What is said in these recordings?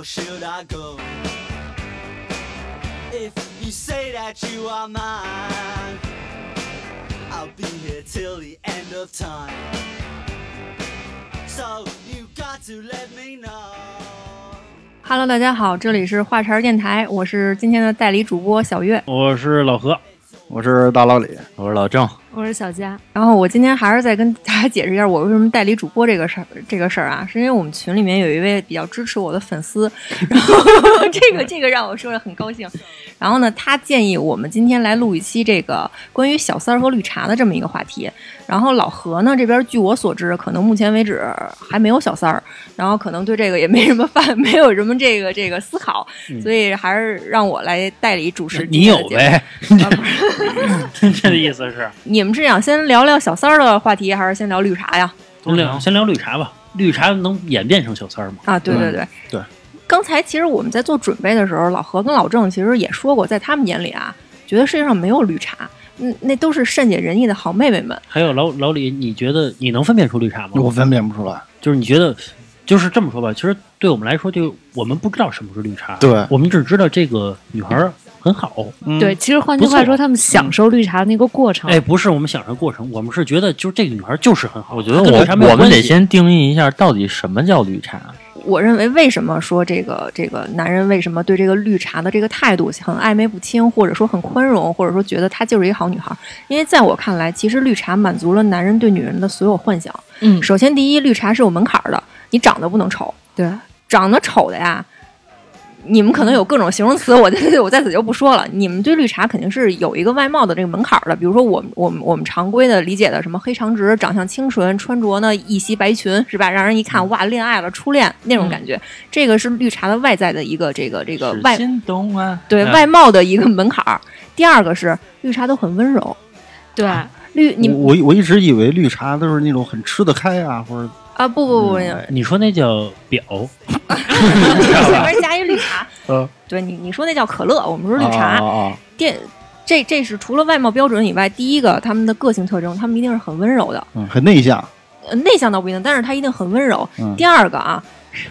or should I go? If you say that you are mine, I'll be here till the end of time. So you got to let me know. Hello，大家好，这里是话茬儿电台，我是今天的代理主播小月。我是老何，我是大老李，我是老郑。我是小佳，然后我今天还是再跟大家解释一下我为什么代理主播这个事儿。这个事儿啊，是因为我们群里面有一位比较支持我的粉丝，然后这个这个让我说的很高兴。然后呢，他建议我们今天来录一期这个关于小三儿和绿茶的这么一个话题。然后老何呢这边，据我所知，可能目前为止还没有小三儿，然后可能对这个也没什么范，没有什么这个这个思考，所以还是让我来代理主持。你有呗？这个意思是，你们是想先聊聊小三儿的话题，还是先聊绿茶呀？先聊先聊绿茶吧。绿茶能演变成小三儿吗？啊，对对对、对。刚才其实我们在做准备的时候，老何跟老郑其实也说过，在他们眼里啊，觉得世界上没有绿茶，嗯，那都是善解人意的好妹妹们。还有老老李，你觉得你能分辨出绿茶吗？我分辨不出来。就是你觉得，就是这么说吧，其实对我们来说，就我们不知道什么是绿茶，对我们只知道这个女孩儿很好。嗯对，其实换句话说，他们享受绿茶那个过程。哎，不是我们享受过程，我们是觉得就是这个女孩儿就是很好。我觉得我我们得先定义一下，到底什么叫绿茶。我认为，为什么说这个这个男人为什么对这个绿茶的这个态度很暧昧不清，或者说很宽容，或者说觉得她就是一个好女孩？因为在我看来，其实绿茶满足了男人对女人的所有幻想。嗯，首先，第一，绿茶是有门槛儿的，你长得不能丑，对，长得丑的呀，你们可能有各种形容词，我在 我在此就不说了。你们对绿茶肯定是有一个外貌的这个门槛儿的，比如说我们我们我们常规的理解的什么黑长直、长相清纯、穿着呢一袭白裙是吧？让人一看哇恋爱了初恋那种感觉，这个是绿茶的外在的一个这个这个外心动啊，嗯对外貌的一个门槛儿。第二个是绿茶都很温柔，对，绿你我我我一直以为绿茶都是那种很吃得开啊，或者啊不不不，你说那叫表，前面加一绿茶，嗯。对你你说那叫可乐，我们说绿茶。啊啊电，这这是除了外貌标准以外，第一个他们的个性特征，他们一定是很温柔的，嗯，很内向。呃内向倒不一定，但是他一定很温柔。嗯。第二个啊，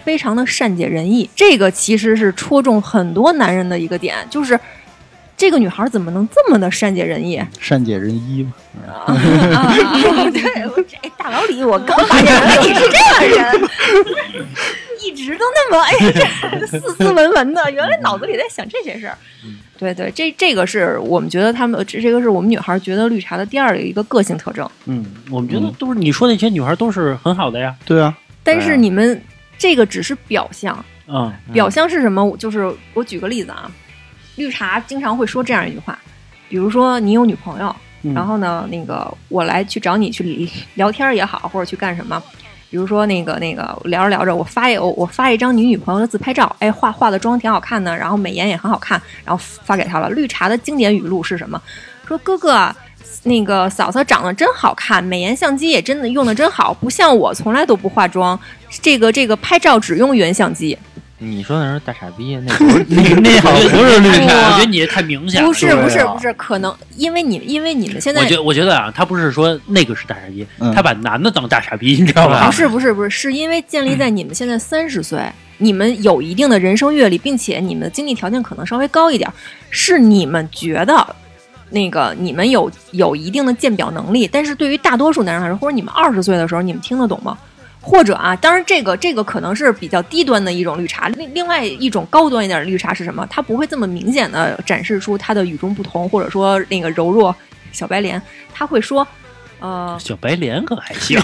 非常的善解人意，这个其实是戳中很多男人的一个点，就是这个女孩怎么能这么的善解人意？啊善解人意嘛。啊啊对，我这哎大老李，我刚发现原来你是这样人，一直都那么哎，这斯斯文文的，原来脑子里在想这些事儿。对对，这这个是我们觉得他们这这个是我们女孩觉得绿茶的第二个一个个性特征。嗯，我们觉得都是你说那些女孩都是很好的呀。对啊，但是你们这个只是表象，嗯，表象是什么？就是我举个例子啊，绿茶经常会说这样一句话，比如说你有女朋友，嗯然后呢，那个我来去找你去聊天也好，或者去干什么。比如说那个那个聊着聊着，我发一我我发一张你女朋友的自拍照，哎，化化的妆挺好看的，然后美颜也很好看，然后发给她了。绿茶的经典语录是什么？说哥哥，那个嫂嫂长得真好看，美颜相机也真的用的真好，不像我从来都不化妆，这个这个拍照只用原相机。你说的是大傻逼，那不是 那那好像不不是绿茶。我觉得你也太明显了。不是不是不是，可能因为你因为你们现在我觉我觉得啊，他不是说那个是大傻逼，嗯他把男的当大傻逼，你知道吧不？是不是不是，是因为建立在你们现在三十岁，你们有一定的人生阅历，并且你们的经济条件可能稍微高一点，是你们觉得。那个你们有有一定的鉴表能力，但是对于大多数男人来说，或者你们二十岁的时候，你们听得懂吗？或者啊，当然这个这个可能是比较低端的一种绿茶，另另外一种高端一点的绿茶是什么？它不会这么明显的展示出它的与众不同，或者说那个柔弱小白莲，他会说，呃，小白莲可还行，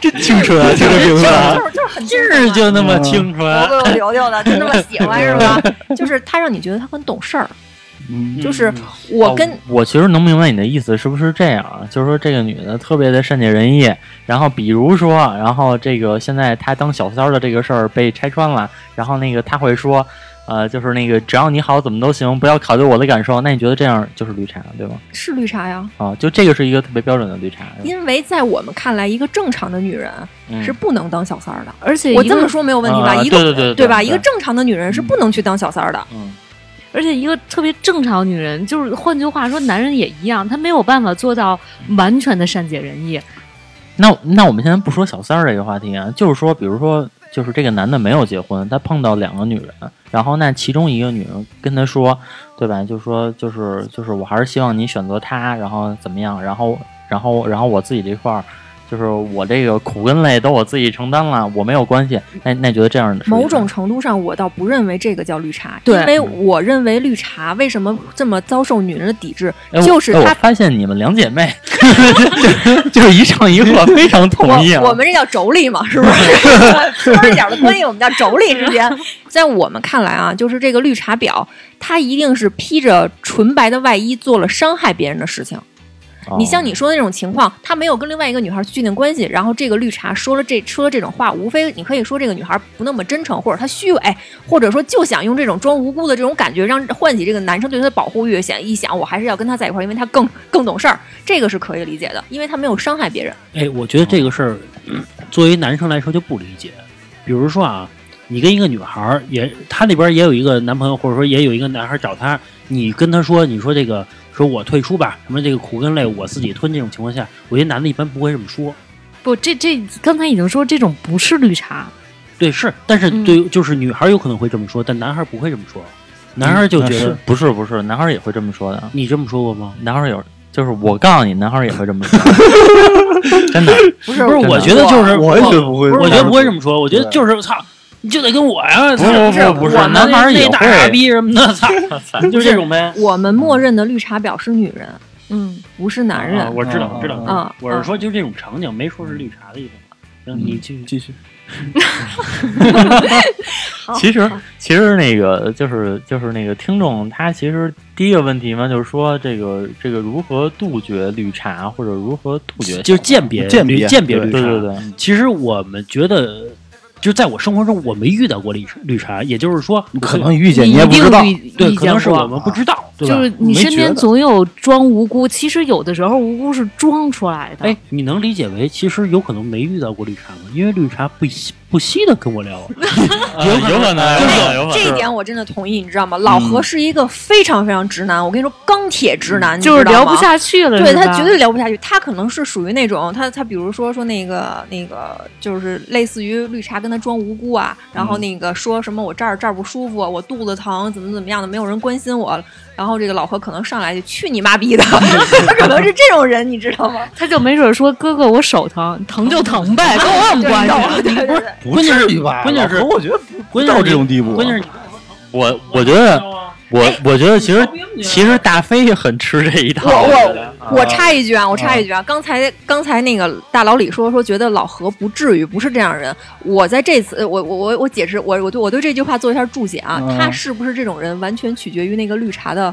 真清纯啊，听着名字啊。就是就是很劲儿就那么清纯。溜溜的，就那么喜欢是吧？就是他让你觉得他很懂事儿，嗯，就是我跟哦我其实能明白你的意思，是不是这样啊？就是说这个女的特别的善解人意，然后比如说，然后这个现在她当小三儿的这个事儿被拆穿了，然后那个她会说，呃，就是那个只要你好怎么都行，不要考虑我的感受。那你觉得这样就是绿茶，对吗？是绿茶呀，啊，就这个是一个特别标准的绿茶。因为在我们看来，一个正常的女人嗯是不能当小三儿的。而且我这么说没有问题吧？啊一个对对对吧？对一个正常的女人是不能去当小三儿的。嗯，而且一个特别正常女人，就是换句话说，男人也一样，他没有办法做到完全的善解人意。那那我们现在不说小三儿这个话题啊，就是说，比如说就是这个男的没有结婚，他碰到两个女人，然后那其中一个女人跟他说，对吧？就说就是就是我还是希望你选择他，然后怎么样？然后然后然后我自己这块儿。就是我这个苦跟累都我自己承担了，我没有关系。那那觉得这样的某种程度上，我倒不认为这个叫绿茶，因为我认为绿茶为什么这么遭受女人的抵制，哎就是她哎我发现你们两姐妹 就是一唱一和，非常统一啊。我我们这叫妯娌嘛，是不是？村儿角的关系，我们叫妯娌之间。在我们看来啊，就是这个绿茶婊，她一定是披着纯白的外衣做了伤害别人的事情。哦你像你说的那种情况，他没有跟另外一个女孩去确定关系，然后这个绿茶说了这说了这种话，无非你可以说这个女孩不那么真诚，或者她虚伪，或者说就想用这种装无辜的这种感觉，让唤起这个男生对她的保护欲，想一想我还是要跟她在一块儿，因为她更更懂事儿，这个是可以理解的，因为她没有伤害别人。哎，我觉得这个事儿，嗯作为男生来说就不理解。比如说啊，你跟一个女孩儿也，她那边也有一个男朋友，或者说也有一个男孩儿找她，你跟她说，你说这个，说我退出吧，什么这个苦跟累我自己吞，这种情况下，我觉得男的一般不会这么说。不，这这刚才已经说这种不是绿茶，对，是，但是嗯对，就是女孩有可能会这么说，但男孩不会这么说。男孩就觉得、不是不是，男孩也会这么说的。你这么说过吗？男孩有，就是我告诉你，男孩也会这么说，真的。不是不是，我觉得就是我也觉得不会，我觉得不会这么说，我觉得就是操，你就得跟我呀，不是不是不是我男孩儿也那大傻逼什么的，操，就这种呗。我们默认的绿茶婊是女人，嗯，不是男人。啊我知道，我知道啊我是说就是这种场景，没说是绿茶的意思。行，你继续。继续。其实其实那个就是就是那个听众，他其实第一个问题嘛，就是说这个这个如何杜绝绿茶，或者如何杜绝就是鉴别鉴别鉴别绿茶。对对对，其实我们觉得，就在我生活中，我没遇到过绿绿茶，也就是说，可能遇见你一定也不知道，对，可能是我。们不知道，对吧？就是你身边总有装无辜，其实有的时候无辜是装出来的。哎，你能理解为其实有可能没遇到过绿茶吗？因为绿茶不惜不惜的跟我聊，有，有可能，有可能这一点我真的同意，你知道吗？老何是一个非常非常直男，我跟你说，钢铁直男，你知道吗？就是聊不下去了，对他绝对聊不下去，他可能是属于那种他他比如说说那个那个就是类似于绿茶跟他装无辜啊，然后那个说什么我这儿这儿不舒服，我肚子疼，怎么怎么样的，没有人关心我，然后这个老婆可能上来就去你妈逼的，他 可能是这种人，你知道吗？他就没准说哥哥我手疼，疼就疼呗，跟我有什么关系？对对对不关键是至于吧？关键是我觉得不到关键是这种地步啊。关键是我我觉得我我觉得其实其实大飞也很吃这一套。我我我插一句啊，我插一句啊，刚才刚才那个大老李说说觉得老何不至于不是这样人，我在这次我我我我解释我我对我对这句话做一下注解啊，嗯他是不是这种人完全取决于那个绿茶的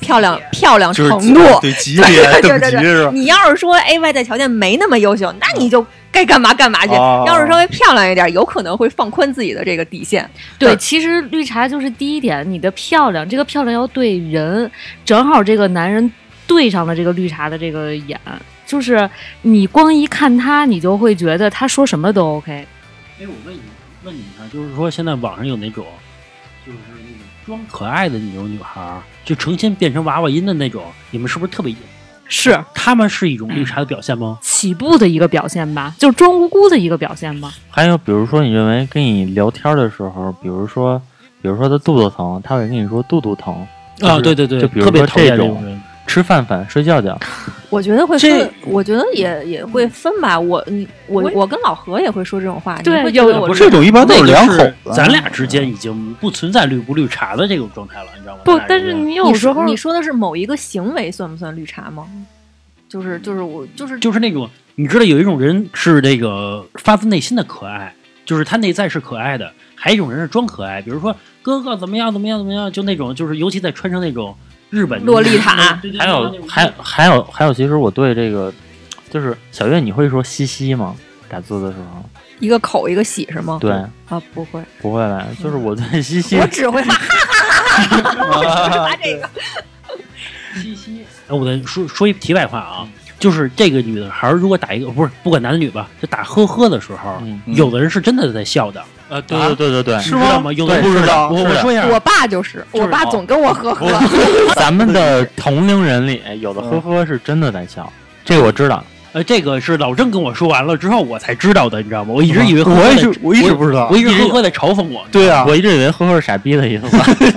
漂亮漂亮程度。对级别对等对对？你要是说哎外在条件没那么优秀，那你就该干嘛干嘛去。哦要是稍微漂亮一点，有可能会放宽自己的这个底线。对，其实绿茶就是第一点，你的漂亮，这个漂亮要对人，正好这个男人对上了这个绿茶的这个眼，就是你光一看他，你就会觉得他说什么都 OK。哎，我问你问你一下，就是说现在网上有那种，就是那种装可爱的那种女孩儿，就成心变成娃娃音的那种，你们是不是特别？是他们是一种绿茶的表现吗？起步的一个表现吧，就是装无辜的一个表现吧。还有比如说，你认为跟你聊天的时候，比如说比如说他肚子疼，他会跟你说肚肚疼。啊，对对对，就比如说特别讨厌这种这种人。吃饭饭睡觉觉，我觉得会这分，我觉得也也会分吧。我你我我我跟老何也会说这种话，对你会觉得有我这种一般都是两口子，咱俩之间已经不存在绿不绿茶的这种状态了，你知道吗？不但是你有时候你说的是某一个行为算不算绿茶吗？就是就是我就是就是那种，你知道有一种人是这个发自内心的可爱，就是他内在是可爱的；还有一种人是装可爱，比如说哥哥怎么样怎么样怎么样，就那种就是尤其在穿上那种日本洛丽塔对对对还有还还有还有，其实我对这个就是小月，你会说西西吗？打字的时候，一个口一个喜是吗？对，啊，不会，不会吧？就是我对西西我只会哈哈哈哈哈，我只会发这个。哎，我再说说一题外话啊，就是这个女孩儿如果打一个不是不管男的女吧，就打呵呵的时候，嗯有的人是真的在笑的，呃，对对对对对，你知道吗？有的对不知道。我说一下，我爸就是，我爸总跟我呵呵。咱们的同龄人里，有的呵呵是真的在笑，这个我知道。呃，这个是老郑跟我说完了之后我才知道的，你知道吗？我一直以为呵呵在我也是，我一直不知道我。一直呵呵在嘲讽我。对啊，我一直以为呵呵是傻逼的意思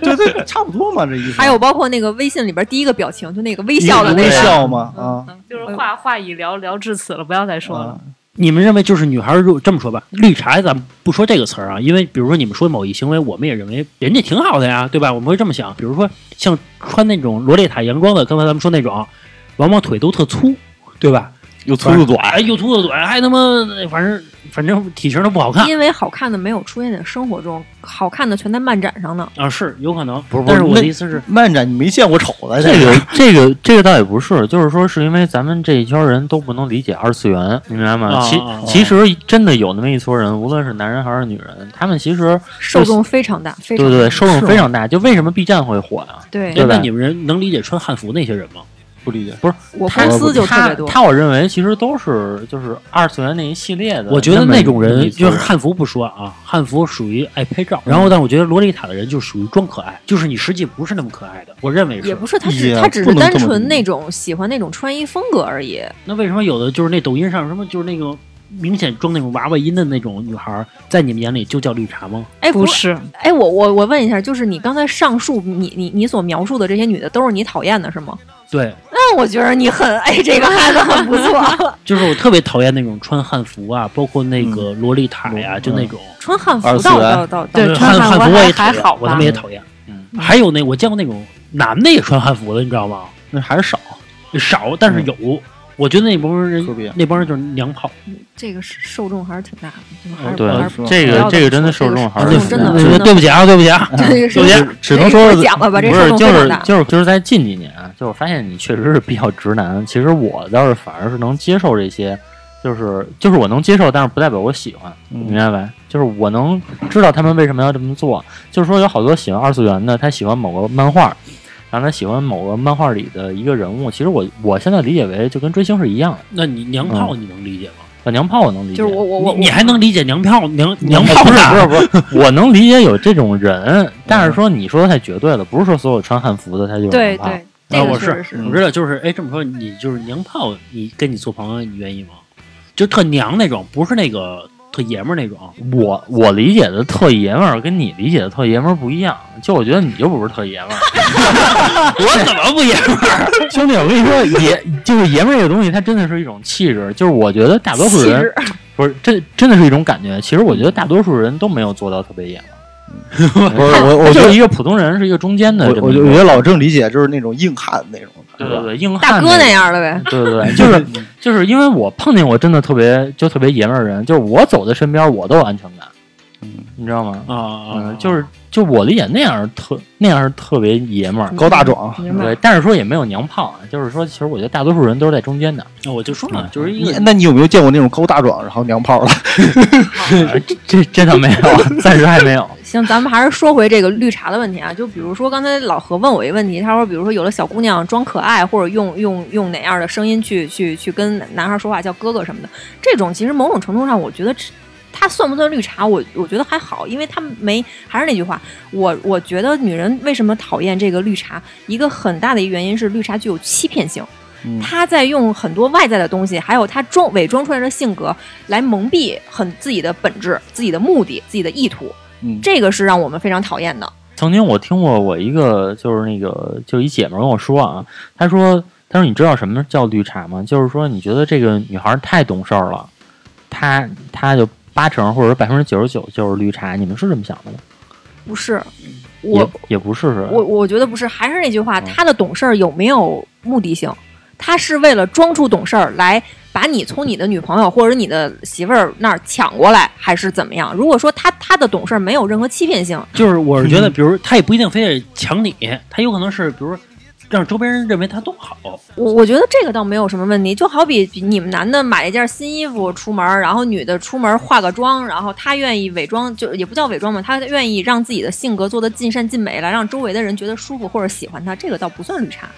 对对，差不多嘛，这意思。还有包括那个微信里边第一个表情，就那个微笑的那个微个，笑嘛，啊，就是话话已聊聊至此了，不要再说了啊。你们认为就是女孩儿，如这么说吧，绿茶咱不说这个词儿啊，因为比如说你们说某一行为，我们也认为人家挺好的呀，对吧？我们会这么想。比如说像穿那种罗丽塔洋装的，刚才咱们说那种，往往腿都特粗，对吧？又粗又短，哎，又粗又短，还他妈反正反正体型都不好看因为好看的没有出现在生活中，好看的全在漫展上呢。啊，是有可能。不是不是但是我的意思是，漫展你没见过丑的，这个这个这个倒也不是，就是说是因为咱们这一圈人都不能理解二次元，你明白吗？其啊啊啊其实真的有那么一撮人，无论是男人还是女人，他们其实受众非常大，非常对对对，受众非常大。就为什么 B 站会火呀？对那你们人能理解穿汉服那些人吗？不理解。不是我他公司就特他别多。他我认为其实都是就是二次元那一系列的。我觉得那种人就是汉服不说啊，汉服属于爱拍照，然后但我觉得洛丽塔的人就属于装可爱，就是你实际不是那么可爱的。我认为是。也不是，他只也他只是单纯那种喜欢那种穿衣风格而已。那为什么有的就是那抖音上什么就是那个明显装那种娃娃音的那种女孩，在你们眼里就叫绿茶吗？哎，不是，哎，我我我问一下，就是你刚才上述你你你所描述的这些女的，都是你讨厌的是吗？对，那我觉得你很 哎，这个孩子很不错。就是我特别讨厌那种穿汉服啊，包括那个洛丽塔呀，嗯就那种。穿汉服倒二次元倒倒倒呃对穿汉服还好吧我他妈也讨厌。嗯还有那我见过那种男的也穿汉服的，你知道吗？那还是少，少，但是有。我觉得那帮人那帮人就是娘炮，这个是受众还是挺大的，还是对这个这个真的受众还是真的对真的对不起啊，对不起啊，首先只能说是讲了吧，这受不是，就是。就是就是在近几年，就我发现你确实是比较直男。其实我倒是反而是能接受这些，就是就是我能接受，但是不代表我喜欢，嗯明白吧？就是我能知道他们为什么要这么做。就是说有好多喜欢二次元的，他喜欢某个漫画，然后他喜欢某个漫画里的一个人物。其实我我现在理解为就跟追星是一样的。那你娘炮你能理解吗？啊娘炮我能理解，就是我我我你你还能理解娘炮娘娘不是？不是不是，我能理解有这种人，但是说你说的太绝对了，不是说所有穿汉服的他就是娘炮对对，啊，我是。我知道，就是哎，这么说你就是娘炮，你跟你做朋友，你愿意吗？就特娘那种，不是那个特爷们儿那种。我我理解的特爷们儿跟你理解的特爷们儿不一样，就我觉得你就不是特爷们儿，我怎么不爷们儿？兄弟，我跟你说，爷就是爷们儿这个东西，它真的是一种气质，就是我觉得大多数人 不是真真的是一种感觉。其实我觉得大多数人都没有做到特别爷们儿，不是我，我觉得就是一个普通人，是一个中间的我。我我觉得老郑理解就是那种硬汉那种，对对对，硬大哥那样的呗。对对对，就是就是因为我碰见过真的特别就特别爷们儿的人，就是我走在身边我都有安全感，你知道吗？啊就是就我理解那样是特那样是特别爷们儿，高大壮。对，但是说也没有娘炮啊，就是说其实我觉得大多数人都是在中间的，那我就说了，就是一你个那你有没有见过那种高大壮然后娘炮的？呃 这这这倒没有，暂时还没有。行，咱们还是说回这个绿茶的问题啊。就比如说刚才老何问我一个问题，他说，比如说有的小姑娘装可爱，或者用用用哪样的声音去去去跟男孩说话，叫哥哥什么的，这种其实某种程度上，我觉得这他算不算绿茶？我我觉得还好，因为他没还是那句话，我我觉得女人为什么讨厌这个绿茶，一个很大的一个原因是绿茶具有欺骗性。嗯他在用很多外在的东西，还有他装伪装出来的性格，来蒙蔽很自己的本质、自己的目的、自己的意图。嗯，这个是让我们非常讨厌的。曾经我听过我一个就是那个就一姐们儿跟我说啊，她说她说你知道什么叫绿茶吗？就是说你觉得这个女孩太懂事儿了，她她就八成或者百分之九十九就是绿茶，你们是这么想的吗？不是，也我也不是是？我我觉得不是，还是那句话，嗯他的懂事儿有没有目的性？他是为了装出懂事儿来把你从你的女朋友或者你的媳妇儿那儿抢过来，还是怎么样？如果说他他的懂事儿没有任何欺骗性，就是我是觉得，比如他也不一定非得抢你，他有可能是比如让周边人认为他都好。我我觉得这个倒没有什么问题。就好比比你们男的买一件新衣服出门，然后女的出门化个妆，然后他愿意伪装，就也不叫伪装嘛，她愿意让自己的性格做的尽善尽美，来让周围的人觉得舒服或者喜欢她，这个倒不算绿茶。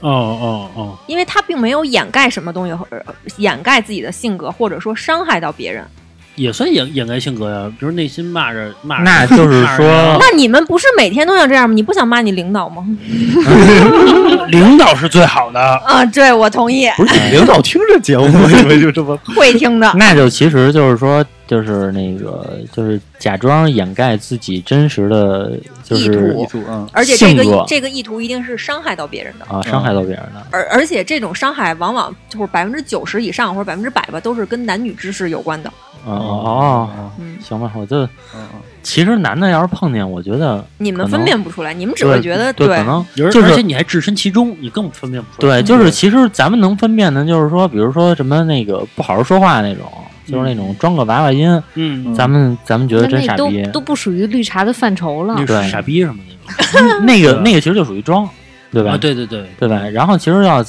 哦哦哦，因为他并没有掩盖什么东西，呃掩盖自己的性格，或者说伤害到别人。也算掩掩盖性格呀，比如内心骂着骂着，那就是 说那你们不是每天都想这样吗？你不想骂你领导吗？领导是最好的，啊，对，我同意，不是领导听着节目，以为就这么会听的。那就其实就是说，就是那个，就是假装掩盖自己真实的，就意是图一组啊，而且这个这个意图一定是伤害到别人的，啊，伤害到别人的。而而且这种伤害往往就是百分之九十以上或者百分之百吧，都是跟男女之事有关的。哦。哦，嗯，行吧，我就嗯嗯其实男的要是碰见，我觉得你们分辨不出来，你们只会觉得对，可能就是而且你还置身其中，你更分辨不出来。对，就是其实咱们能分辨的，就是说，比如说什么那个不好好说话那种，就是那种装个娃娃音，嗯，咱们咱们觉得真傻逼，都不属于绿茶的范畴了。对傻逼什么的，那 个那个其实就属于装，对吧？啊，对对对，对吧？然后其实要，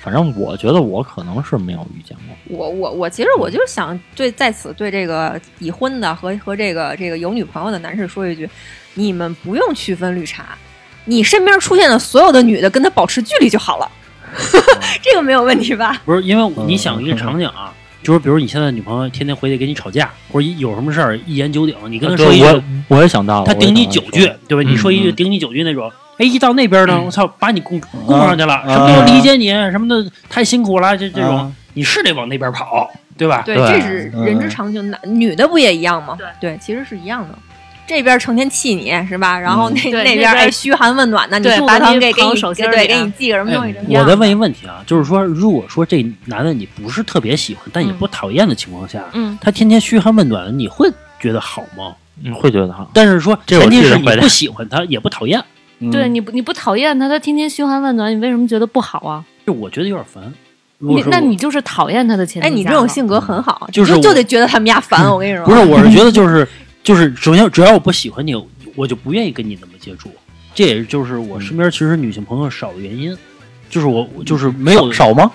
反正我觉得我可能是没有遇见过。我我我其实我就是想对在此对这个已婚的和和这个这个有女朋友的男士说一句：你们不用区分绿茶，你身边出现的所有的女的跟他保持距离就好了，这个没有问题吧？不是因为嗯你想一个场景啊，就是比如你现在女朋友天天回去跟你吵架，或者一有什么事儿一言九鼎，你跟她说一对，句我，我也想到了，她顶你九句对吧？嗯你说一句嗯顶你九句那种，哎，一到那边呢，我操，把你供供上去了，啊什么都理解你，什么的太辛苦了，这这种啊，你是得往那边跑，对吧？对，对这是人之常情，男女的不也一样吗？对，其实是一样的。这边成天气你是吧？然后那、对那那边哎嘘寒问暖的，你把你子疼给给你手心儿对里啊给你系个什么东西。我再问一个问题啊，就是说，如果说这男的你不是特别喜欢，但也嗯不讨厌的情况下，嗯，他天天嘘寒问暖的，你会觉得好吗？嗯会觉得好。但是说，前提是你不喜欢他，也不讨厌，嗯对，你不你不讨厌他，他天天嘘寒问暖，你为什么觉得不好啊？就我觉得有点烦。如果你那你就是讨厌他的前提哎，你这种性格很好，就是就就得觉得他们家烦。我跟你说，不是，我是觉得就是就是，首先只要我不喜欢你，我就不愿意跟你那么接触。这也就是我身边其实女性朋友少的原因，就是我我就是没有少吗？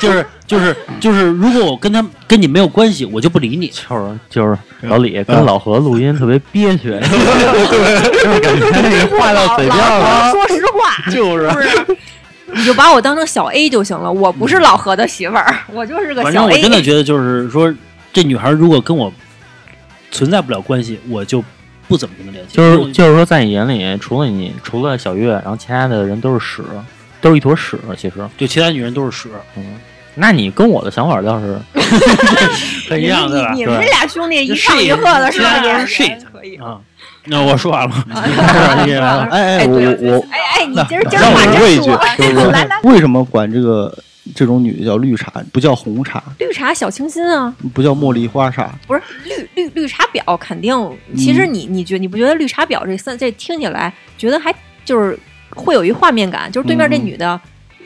就是就是 就是，如果我跟他跟你没有关系，我就不理你。就是就是老李跟老何录音特别憋屈，就是感觉那个话到嘴边老了，何说实话，就是不是，你就把我当成小 A 就行了。我不是老何的媳妇儿，我就是个小 A 反正。我真的觉得，就是说，这女孩如果跟我存在不了关系，我就不怎么跟他联系。就是就是说，在你眼里，除了你，除了小月，然后其他的人都是屎，都是一坨屎。其实，对其他女人都是屎，嗯，那你跟我的想法倒是 很一样，对吧？你你们这俩兄弟一是唱一和的是吧？其他人也是可以。啊，那我说完了。哎哎，我我哎哎，你今儿今我问一句，就是说来来，为什么管这个这种女的叫绿茶，不叫红茶，绿茶小清新啊，不叫茉莉花茶？不是绿绿绿茶婊，肯定。其实你你觉你不觉得绿茶婊这三这听起来觉得还就是会有一画面感，就是对面这嗯女的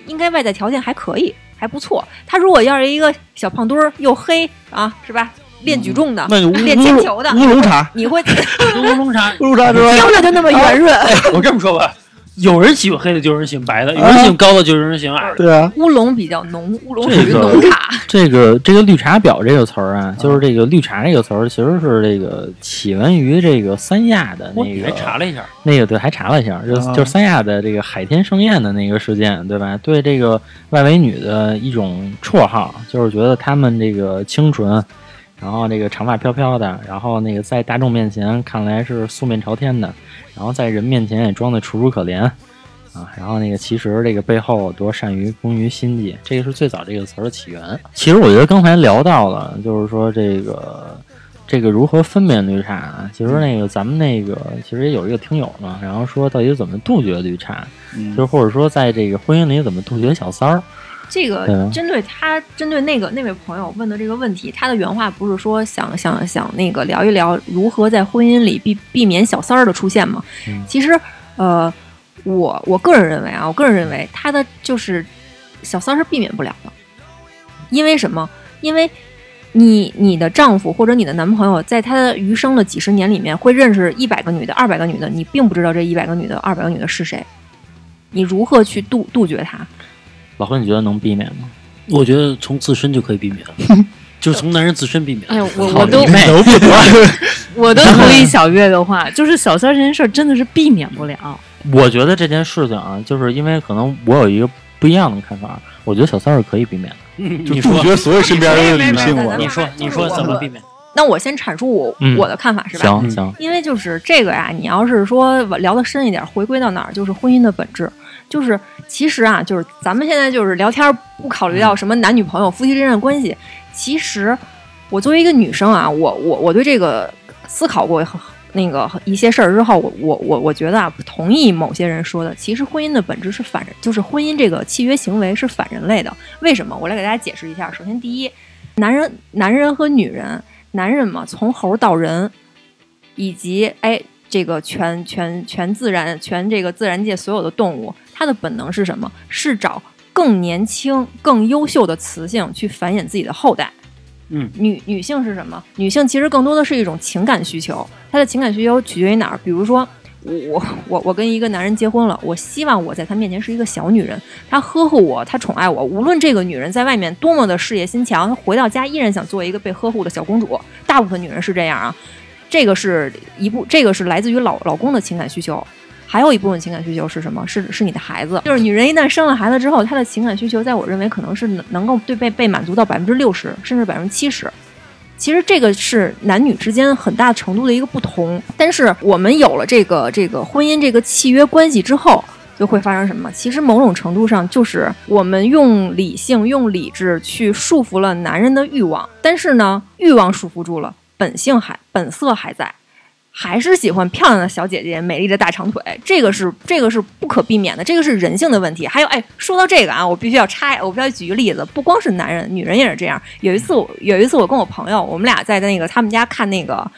应该外在条件还可以，还不错。她如果要是一个小胖墩儿又黑啊，是吧？练举重的，那就练铅球的，乌龙茶，你会 乌龙茶，乌龙茶听着 就那么圆润。我这么说吧，有人喜欢黑的，就有人喜欢白的；有人喜欢高的，就有人喜欢矮的。对啊，乌龙比较浓，乌龙属于浓茶。这个这个绿茶婊这个词儿啊，就是这个绿茶这个词儿，其实是这个起源于这个三亚的那个还查了一下，那个对，还查了一下，就啊就是三亚的这个海天盛宴的那个事件，对吧？对这个外围女的一种绰号，就是觉得她们这个清纯，然后这个长发飘飘的，然后那个在大众面前看来是素面朝天的，然后在人面前也装的楚楚可怜啊，然后那个其实这个背后多善于工于心计，这个是最早这个词儿的起源。其实我觉得刚才聊到了，就是说这个。这个如何分辨绿茶啊？其实那个咱们那个其实也有一个听友嘛，然后说到底怎么杜绝绿茶，嗯就是或者说在这个婚姻里怎么杜绝小三儿。这个嗯针对他，针对那个那位朋友问的这个问题，他的原话不是说想想想那个聊一聊如何在婚姻里避避免小三儿的出现吗？嗯其实，呃，我我个人认为啊，我个人认为他的就是小三儿是避免不了的，因为什么？因为你你的丈夫或者你的男朋友，在他的余生的几十年里面，会认识一百个女的、二百个女的，你并不知道这一百个女的、二百个女的是谁，你如何去杜杜绝他？老何，你觉得能避免吗？我觉得从自身就可以避免，就是从男人自身避免。哎呦，我操我都 我都同意小月的话，就是小三这件事儿真的是避免不了。我觉得这件事情啊，就是因为可能我有一个不一样的看法，我觉得小三是可以避免的。就你说杜绝所有身边的女性。你说你说怎么避免？那我先阐述我、嗯我的看法是吧？行行，因为就是这个呀，你要是说聊得深一点，回归到哪儿，就是婚姻的本质。就是其实啊，就是咱们现在就是聊天，不考虑到什么男女朋友、夫妻之间的关系。其实我作为一个女生啊，我我我对这个思考过很那个一些事儿之后，我我我我觉得啊，同意某些人说的，其实婚姻的本质是反人，就是婚姻这个契约行为是反人类的。为什么？我来给大家解释一下。首先，第一，男人男人和女人，男人嘛，从猴到人，以及哎，这个全全全自然全这个自然界所有的动物，它的本能是什么？是找更年轻、更优秀的雌性去繁衍自己的后代。嗯，女女性是什么？女性其实更多的是一种情感需求，她的情感需求取决于哪儿？比如说。我我我跟一个男人结婚了，我希望我在他面前是一个小女人，他呵护我，他宠爱我。无论这个女人在外面多么的事业心强，她回到家依然想做一个被呵护的小公主。大部分女人是这样啊，这个是一部，这个是来自于老老公的情感需求。还有一部分情感需求是什么？是是你的孩子。就是女人一旦生了孩子之后，她的情感需求，在我认为可能是能能够对被被满足到百分之六十，甚至百分之七十。其实这个是男女之间很大程度的一个不同，但是我们有了这个这个婚姻这个契约关系之后，就会发生什么？其实某种程度上就是我们用理性、用理智去束缚了男人的欲望，但是呢，欲望束缚住了，本性还本色还在。还是喜欢漂亮的小姐姐、美丽的大长腿，这个是这个是不可避免的，这个是人性的问题。还有，哎，说到这个啊，我必须要插，我必须要举个例子，不光是男人，女人也是这样。有一次我有一次我跟我朋友，我们俩在那个他们家看那个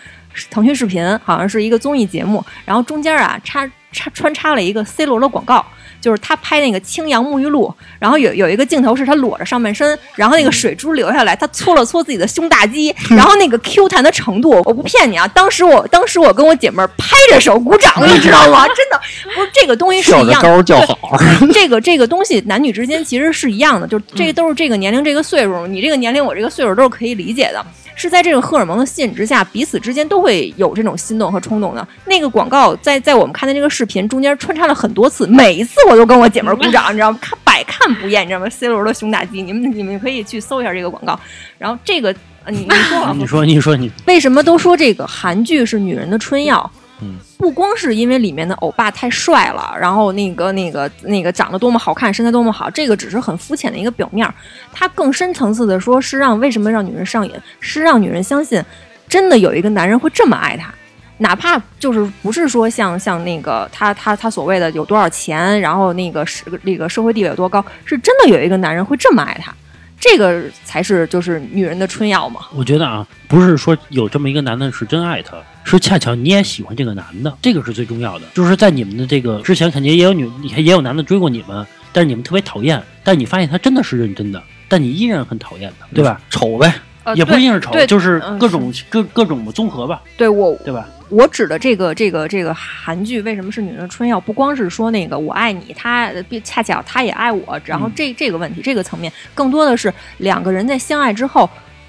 腾讯视频，好像是一个综艺节目，然后中间啊插插穿插了一个 C 罗的广告。就是他拍那个清扬沐浴露，然后有有一个镜头是他裸着上半身，然后那个水珠流下来，他搓了搓自己的胸大肌，然后那个 Q 弹的程度，我不骗你啊，当时我当时我跟我姐妹儿拍着手鼓掌，你知道吗？真的不是这个东西是一样的，叫好，这个这个东西男女之间其实是一样的，就是这都是这个年龄这个岁数，你这个年龄我这个岁数都是可以理解的。是在这个荷尔蒙的吸引之下，彼此之间都会有这种心动和冲动的。那个广告在在我们看的那个视频中间穿插了很多次，每一次我都跟我姐们儿鼓掌，你知道吗？看百看不厌，你知道吗？C 罗的胸大肌，你们你们可以去搜一下这个广告。然后这个，呃你你说啊 你说你说你为什么都说这个韩剧是女人的春药？嗯，不光是因为里面的欧巴太帅了，然后那个那个那个长得多么好看，身材多么好，这个只是很肤浅的一个表面儿。它更深层次的说，是让为什么让女人上瘾，是让女人相信，真的有一个男人会这么爱她。哪怕就是不是说像像那个他他他所谓的有多少钱，然后那个是那个社会地位有多高，是真的有一个男人会这么爱她，这个才是就是女人的春药嘛。我觉得啊，不是说有这么一个男的是真爱她，是恰巧你也喜欢这个男的，这个是最重要的。就是在你们的这个之前，肯定也有女，也有男的追过你们，但是你们特别讨厌，但你发现他真的是认真的，但你依然很讨厌他，对吧？丑呗，呃，也不一定是丑对，就是嗯各种各各种综合吧，对我对吧？我指的这个这个这个韩剧为什么是女人的春药？不光是说那个我爱你，他恰巧他也爱我，然后这这个问题这个层面，更多的是两个人在相爱之后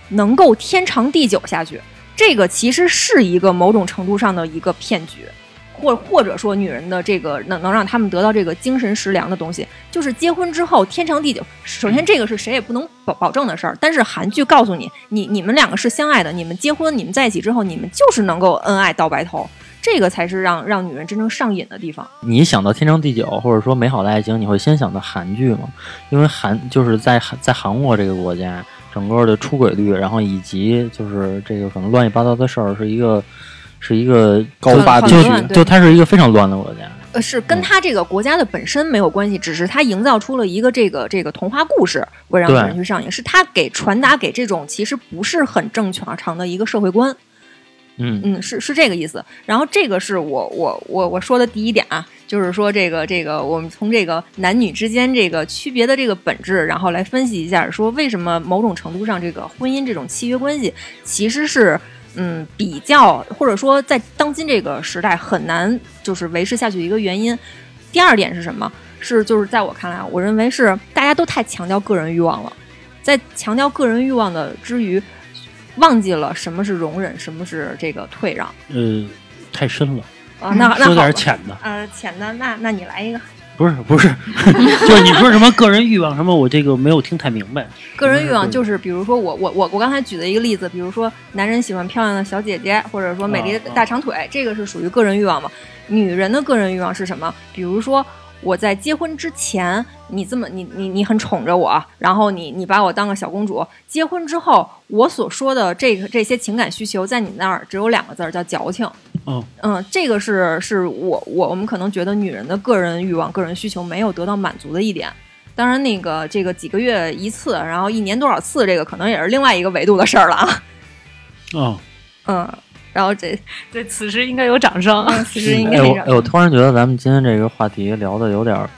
能够天长地久下去。这个其实是一个某种程度上的一个骗局，或或者说女人的这个能能让他们得到这个精神食粮的东西，就是结婚之后天长地久。首先这个是谁也不能保保证的事儿，但是韩剧告诉你，你你们两个是相爱的，你们结婚，你们在一起之后，你们就是能够恩爱到白头。这个才是让让女人真正上瘾的地方。你想到天长地久，或者说美好的爱情，你会先想到韩剧吗？因为韩就是在韩在韩国这个国家，整个的出轨率，然后以及就是这个可能乱七八糟的事儿，是一个是一个高发地区就它是一个非常乱的国家。呃，是跟他这个国家的本身没有关系，只是他营造出了一个这个这个童话故事，会让女人去上瘾，是他给传达给这种其实不是很正常的一个社会观。嗯嗯，是是这个意思。然后这个是我我我我说的第一点啊，就是说这个这个我们从这个男女之间这个区别的这个本质，然后来分析一下，说为什么某种程度上这个婚姻这种契约关系其实是嗯比较或者说在当今这个时代很难就是维持下去的一个原因。第二点是什么？是就是在我看来，我认为是大家都太强调个人欲望了，在强调个人欲望的之余。忘记了什么是容忍，什么是这个退让呃，太深了，啊？那那说点浅的。呃，浅的，那那你来一个，不是不是，就是你说什么个人欲望什么，我这个没有听太明白。个人欲望就是，比如说我我我我刚才举的一个例子，比如说男人喜欢漂亮的小姐姐，或者说美丽的大长腿，这个是属于个人欲望嘛？女人的个人欲望是什么？比如说我在结婚之前，你这么你你你很宠着我，然后你你把我当个小公主，结婚之后，我所说的这个这些情感需求，在你那儿只有两个字儿，叫矫情。哦，嗯，这个是是我我我们可能觉得女人的个人欲望、个人需求没有得到满足的一点。当然，那个这个几个月一次，然后一年多少次，这个可能也是另外一个维度的事儿了啊。哦，嗯，然后这对，此时应该有掌声。嗯，其实应该有，哎，我突然觉得咱们今天这个话题聊的有点儿，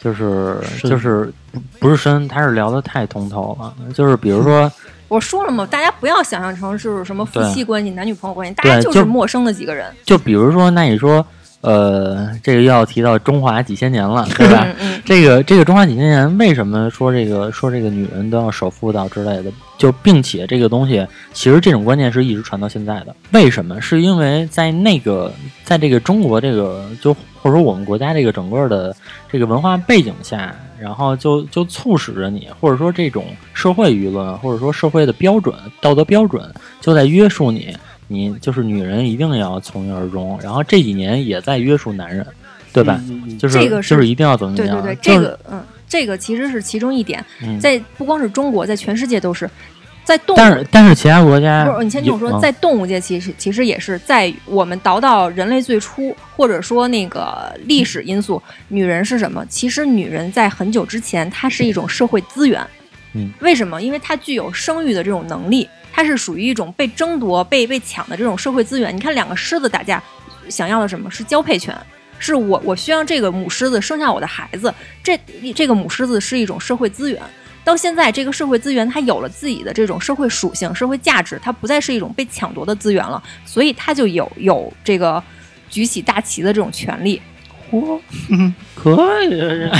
就是就是不不是深，他是聊的太通透了。就是比如说，我说了嘛，大家不要想象成是什么夫妻关系、男女朋友关系，大家就是陌生的几个人。就比如说，那你说，呃，这个又要提到中华几千年了，对吧？嗯嗯，这个这个中华几千年，为什么说这个说这个女人都要守妇道之类的？就并且这个东西，其实这种观念是一直传到现在的。为什么？是因为在那个在这个中国这个就或者说我们国家这个整个的这个文化背景下，然后就就促使着你，或者说这种社会舆论，或者说社会的标准、道德标准，就在约束你。你就是女人一定要从一而终，然后这几年也在约束男人，对吧？就是这个是就是一定要怎么怎么样？对对对，就是这个嗯，这个其实是其中一点，嗯在不光是中国，在全世界都是，在动物但是但是其他国家不是，你先听我说，在动物界其实其实也是在我们倒到人类最初，或者说那个历史因素，女人是什么？其实女人在很久之前，她是一种社会资源。嗯，为什么？因为她具有生育的这种能力，它是属于一种被争夺、被被抢的这种社会资源。你看，两个狮子打架，想要的什么是交配权？是我我需要这个母狮子生下我的孩子，这这个母狮子是一种社会资源。到现在，这个社会资源它有了自己的这种社会属性、社会价值，它不再是一种被抢夺的资源了，所以它就有有这个举起大旗的这种权利。嚯，可以，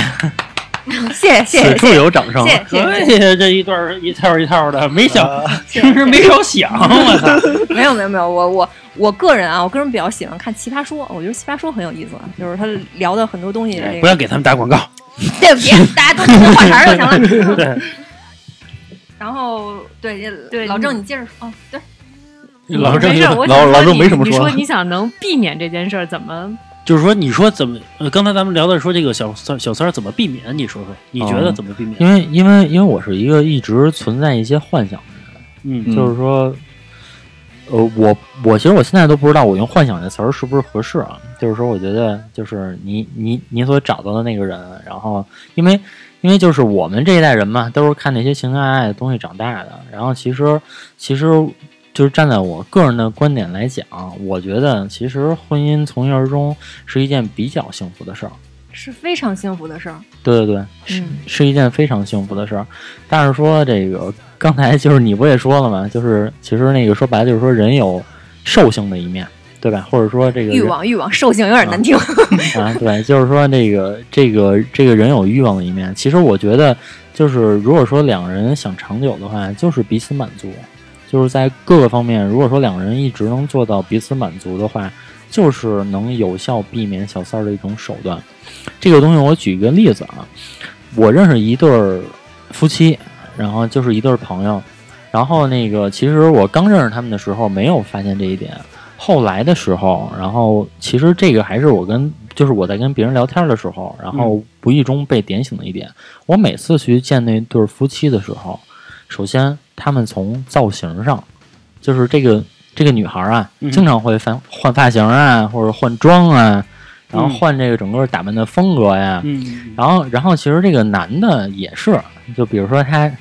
谢谢谢此处谢谢有掌声。谢谢谢谢，这一段儿一套一套的，没想，谢平时没少想，我操！没有没有没有，我我我个人啊，我个人比较喜欢看《奇葩说》，我觉得《奇葩说》很有意思，就是他聊的很多东西。这个不要给他们打广告。对不起，大家都听听话茬儿就行了。对，然后对对老郑你接着说，哦对，老郑没事，我老老郑没什么说你说你想能避免这件事儿，怎么？就是说，你说怎么？呃，刚才咱们聊的说这个小三小三儿怎么避免？你说说，你觉得怎么避免？因为因为因为我是一个一直存在一些幻想的人，嗯嗯就是说，呃，我我其实我现在都不知道我用幻想这词儿是不是合适啊。就是说，我觉得就是你你你所找到的那个人，然后因为因为就是我们这一代人嘛，都是看那些情情爱爱的东西长大的，然后其实其实。就是站在我个人的观点来讲，我觉得其实婚姻从一而终是一件比较幸福的事儿。是非常幸福的事儿。对对对，是嗯是一件非常幸福的事儿。但是说这个，刚才就是你不也说了吗？就是其实那个说白了就是说人有兽性的一面，对吧？或者说这个欲望欲望兽性有点难听。啊，对，就是说这个这个这个人有欲望的一面。其实我觉得，就是如果说两个人想长久的话，就是彼此满足，就是在各个方面，如果说两个人一直能做到彼此满足的话，就是能有效避免小三儿的一种手段。这个东西我举一个例子啊，我认识一对儿夫妻，然后就是一对朋友，然后那个其实我刚认识他们的时候没有发现这一点，后来的时候，然后其实这个还是我跟就是我在跟别人聊天的时候，然后无意中被点醒的一点。我每次去见那对儿夫妻的时候，首先他们从造型上，就是这个这个女孩啊，嗯经常会换换发型啊，或者换妆啊，然后嗯换这个整个打扮的风格呀。嗯，然后，然后其实这个男的也是，就比如说他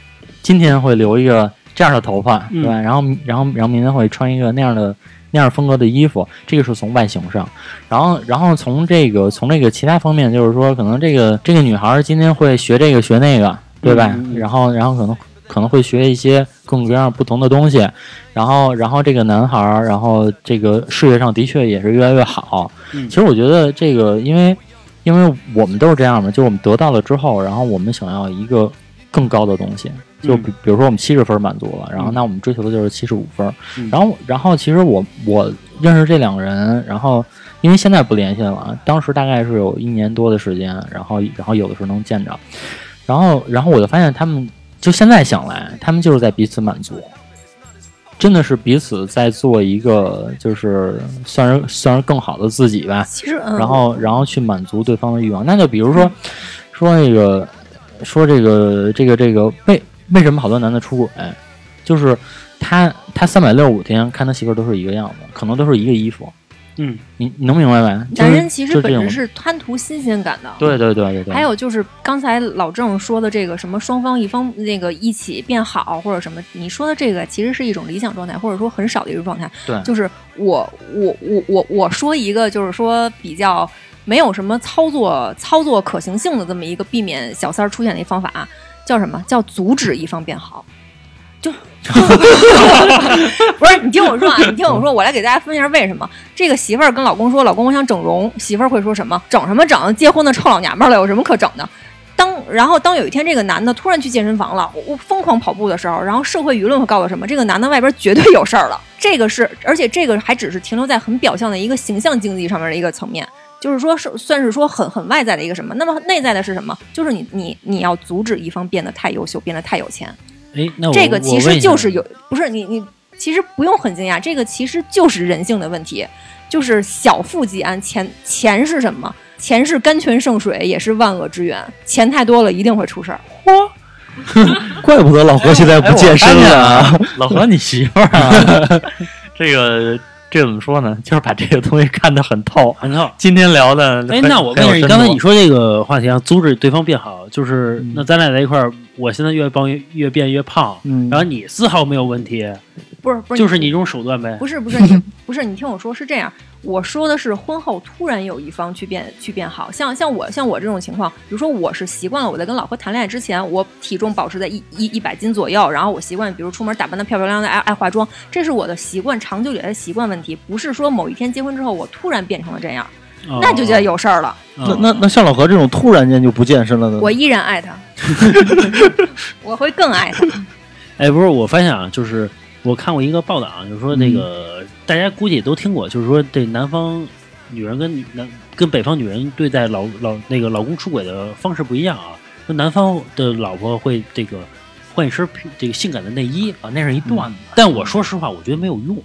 今天会留一个这样的头发，嗯对吧？然后，然后，然后明天会穿一个那样的那样风格的衣服，这个是从外形上。然后，然后从这个从这个其他方面，就是说，可能这个这个女孩今天会学这个学那个，对吧？嗯嗯嗯然后，然后可能可能会学一些各种各样不同的东西。然后，然后这个男孩儿，然后这个事业上的确也是越来越好。嗯其实我觉得这个，因为因为我们都是这样嘛，就是我们得到了之后，然后我们想要一个更高的东西，就比比如说我们七十分满足了，然后嗯那我们追求的就是七十五分。嗯然后然后其实我我认识这两个人，然后因为现在不联系了嘛，当时大概是有一年多的时间，然后然后有的时候能见着，然后然后我就发现他们就现在想来，他们就是在彼此满足。真的是彼此在做一个，就是算是算是更好的自己吧。其实，嗯、然后然后去满足对方的欲望。那就比如说说那个说这个这个这个为为什么好多男的出轨，就是他他三百六十五天看他媳妇儿都是一个样子，可能都是一个衣服。嗯，你你能明白吧？就是男人其实本质是贪图新鲜感的。对对对对对。还有就是刚才老郑说的这个什么双方一方那个一起变好或者什么，你说的这个其实是一种理想状态，或者说很少的一种状态。对就是我我我我我说一个就是说比较没有什么操作操作可行性的这么一个避免小三儿出现的一方法，叫什么叫阻止一方变好。就 不是你听我说啊，你听我说，我来给大家分析一下为什么这个媳妇儿跟老公说，老公我想整容，媳妇儿会说什么？整什么整？结婚的臭老娘们儿了，有什么可整的？当然后当有一天这个男的突然去健身房了，我我疯狂跑步的时候，然后社会舆论会告诉什么？这个男的外边绝对有事儿了。这个是，而且这个还只是停留在很表象的一个形象经济上面的一个层面，就是说是算是说很很外在的一个什么？那么内在的是什么？就是你你你要阻止一方变得太优秀，变得太有钱。哎，那我这个其实就是有，不是你你其实不用很惊讶，这个其实就是人性的问题，就是小富即安。钱钱是什么？钱是甘泉圣水，也是万恶之源。钱太多了，一定会出事儿。怪不得老何现在不健身了啊！老何，你媳妇儿啊，这个这怎么说呢？就是把这个东西看得很透。很透。今天聊的很，哎，那我问一下，很有深度刚才你说这个话题啊，阻止对方变好，就是、嗯那咱俩在一块儿，我现在越帮越越变越胖，嗯。然后你丝毫没有问题，不是不是，就是你这种手段呗。不是不是你不是你听我说是这样，我说的是婚后突然有一方去变去变好，像像我像我这种情况，比如说我是习惯了我在跟老婆谈恋爱之前，我体重保持在一一一百斤左右，然后我习惯比如出门打扮的漂漂亮亮的，爱爱化妆，这是我的习惯，长久以来的习惯问题，不是说某一天结婚之后我突然变成了这样，哦那就叫有事儿了。哦那那那像老何这种突然间就不健身了的，我依然爱他，我会更爱他。哎，不是，我发现啊，就是我看过一个报道啊，就是说那个、大家估计也都听过，就是说这南方女人跟女男跟北方女人对待老老那个老公出轨的方式不一样啊。说南方的老婆会这个换一身这个性感的内衣，啊，那是一段子。但我说实话，我觉得没有用。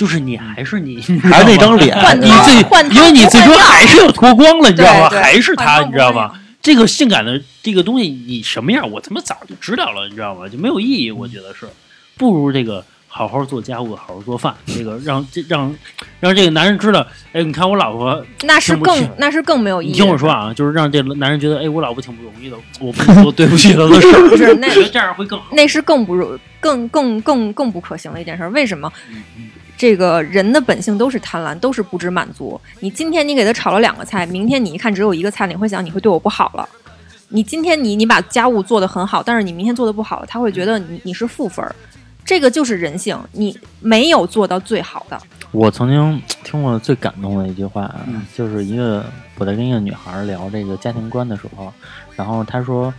就是你还是你，还是那张脸，换你最换因为你最终还是要脱光了，你知道吗？还是他，你知道吗？这个性感的这个东西，你什么样，我他妈早就知道了，你知道吗？就没有意义，我觉得是，不如这个好好做家务，好好做饭，这个让这让让这个男人知道，哎，你看我老婆，那是更那是更没有意义。你听我说，啊，就是让这男人觉得，哎，我老婆挺不容易的，我不 能做对不起她的事儿，不是那我觉得这样会更好。那是更不如更更更更不可行的一件事儿。为什么？嗯这个人的本性都是贪婪，都是不知满足。你今天你给他炒了两个菜，明天你一看只有一个菜，你会想你会对我不好了。你今天你你把家务做得很好，但是你明天做的不好了，他会觉得你你是负分儿。这个就是人性，你没有做到最好的。我曾经听过最感动的一句话就是一个我在跟一个女孩聊这个家庭观的时候，然后她说，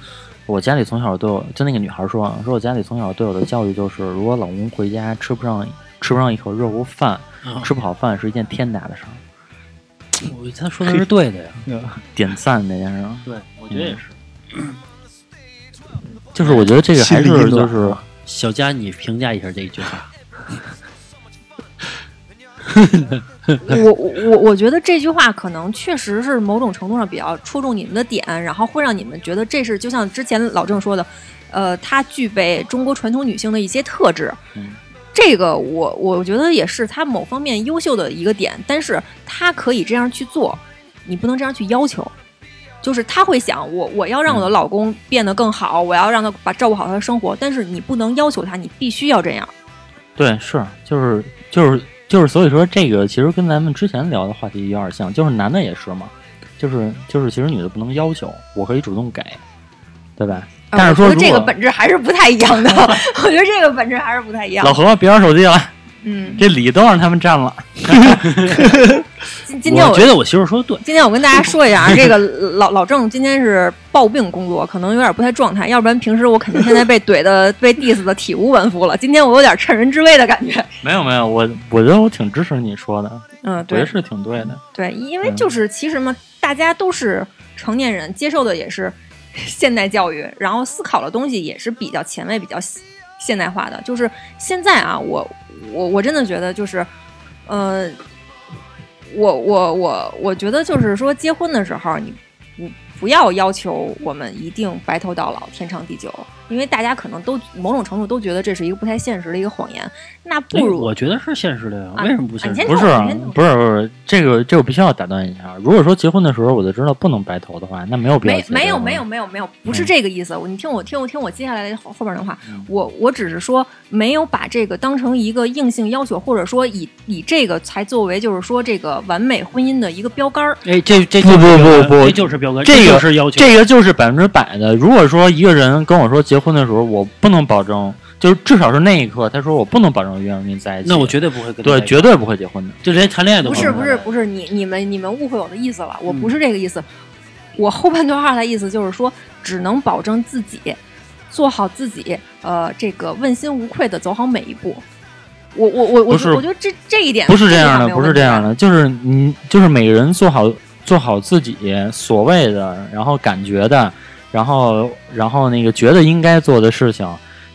我家里从小对我，就那个女孩说啊，说我家里从小对我的教育就是，如果老公回家吃不上吃不上一口热乎饭，啊吃不好饭是一件天大的事儿，我他说的是对的呀，点赞这件事儿。对，我觉得也是。就是我觉得这个还是就是小佳，你评价一下这一句话。我我我我觉得这句话可能确实是某种程度上比较戳中你们的点，然后会让你们觉得这是就像之前老郑说的，呃，她具备中国传统女性的一些特质。嗯这个我我觉得也是他某方面优秀的一个点，但是他可以这样去做，你不能这样去要求。就是他会想，我我要让我的老公变得更好，我要让他把照顾好他的生活，但是你不能要求他，你必须要这样。对，是就是就是就是，所以说这个其实跟咱们之前聊的话题有点像，就是男的也是嘛，就是就是其实女的不能要求，我可以主动给，对吧？呃但是说 我觉得这个本质还是不太一样的，我觉得这个本质还是不太一样老。何别玩手机了，嗯，这理都让他们占了。今今天我我觉得我媳妇说的对，今天我跟大家说一下啊，这个老老郑今天是抱病工作，可能有点不太状态，要不然平时我肯定现在被怼的、被 diss 的体无完肤了。今天我有点趁人之危的感觉。没有没有，我我觉得我挺支持你说的，嗯，对是挺对的。对，因为就是其实嘛，大家都是成年人，接受的也是 现代教育，然后思考的东西也是比较前卫、比较现代化的。就是现在啊，我我我真的觉得就是，呃，我我我我觉得就是说，结婚的时候你不不要要求我们一定白头到老、天长地久，因为大家可能都某种程度都觉得这是一个不太现实的一个谎言。那不哎如我觉得是现实的呀，啊为什么不现实啊？不是不是不是，这个这个我必须要打断一下。如果说结婚的时候我就知道不能白头的话，那没有必要没没有没有没有没有，不是嗯这个意思。我你听我听我听我接下来的后后边的话，嗯我我只是说没有把这个当成一个硬性要求，或者说以以这个才作为就是说这个完美婚姻的一个标杆儿。哎，这这不不不不这就是标杆，这个就是要求。这个就是百分之百的。如果说一个人跟我说结婚的时候，我不能保证，就是至少是那一刻，他说我不能保证永远跟你在一起，那我绝对不会跟他对在一起绝对不会结婚的。就连谈恋爱都不是不是不是，你你们你们误会我的意思了，我不是这个意思。我后半段话的意思就是说，只能保证自己做好自己，呃，这个问心无愧的走好每一步。我我我我不是我觉得这这一点不是这样的，不是这样的，就是你就是每个人做好做好自己所谓的，然后感觉的，然后然后那个觉得应该做的事情，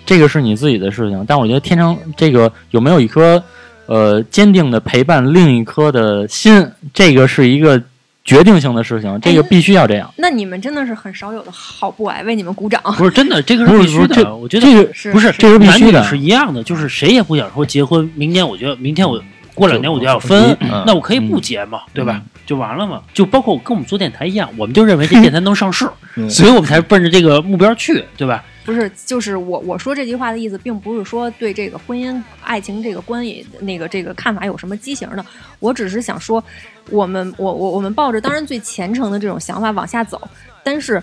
这个是你自己的事情。但我觉得天生这个有没有一颗呃坚定的陪伴另一颗的心，这个是一个决定性的事情，这个必须要这样。那你们真的是很少有的好 boy，为你们鼓掌。不是真的，这个是必须的。不是这我觉得这个是不是这是必须的男女是一样的，就是谁也不想说结婚，明年我就要，明天我过两年我就要分，嗯那我可以不结嘛，对吧？就完了嘛。就包括跟我们做电台一样，我们就认为这电台能上市，嗯 所以我们才奔着这个目标去，对吧？不是，就是我我说这句话的意思，并不是说对这个婚姻、爱情这个关系那个这个看法有什么畸形的，我只是想说，我们我我我们抱着当然最虔诚的这种想法往下走，但是，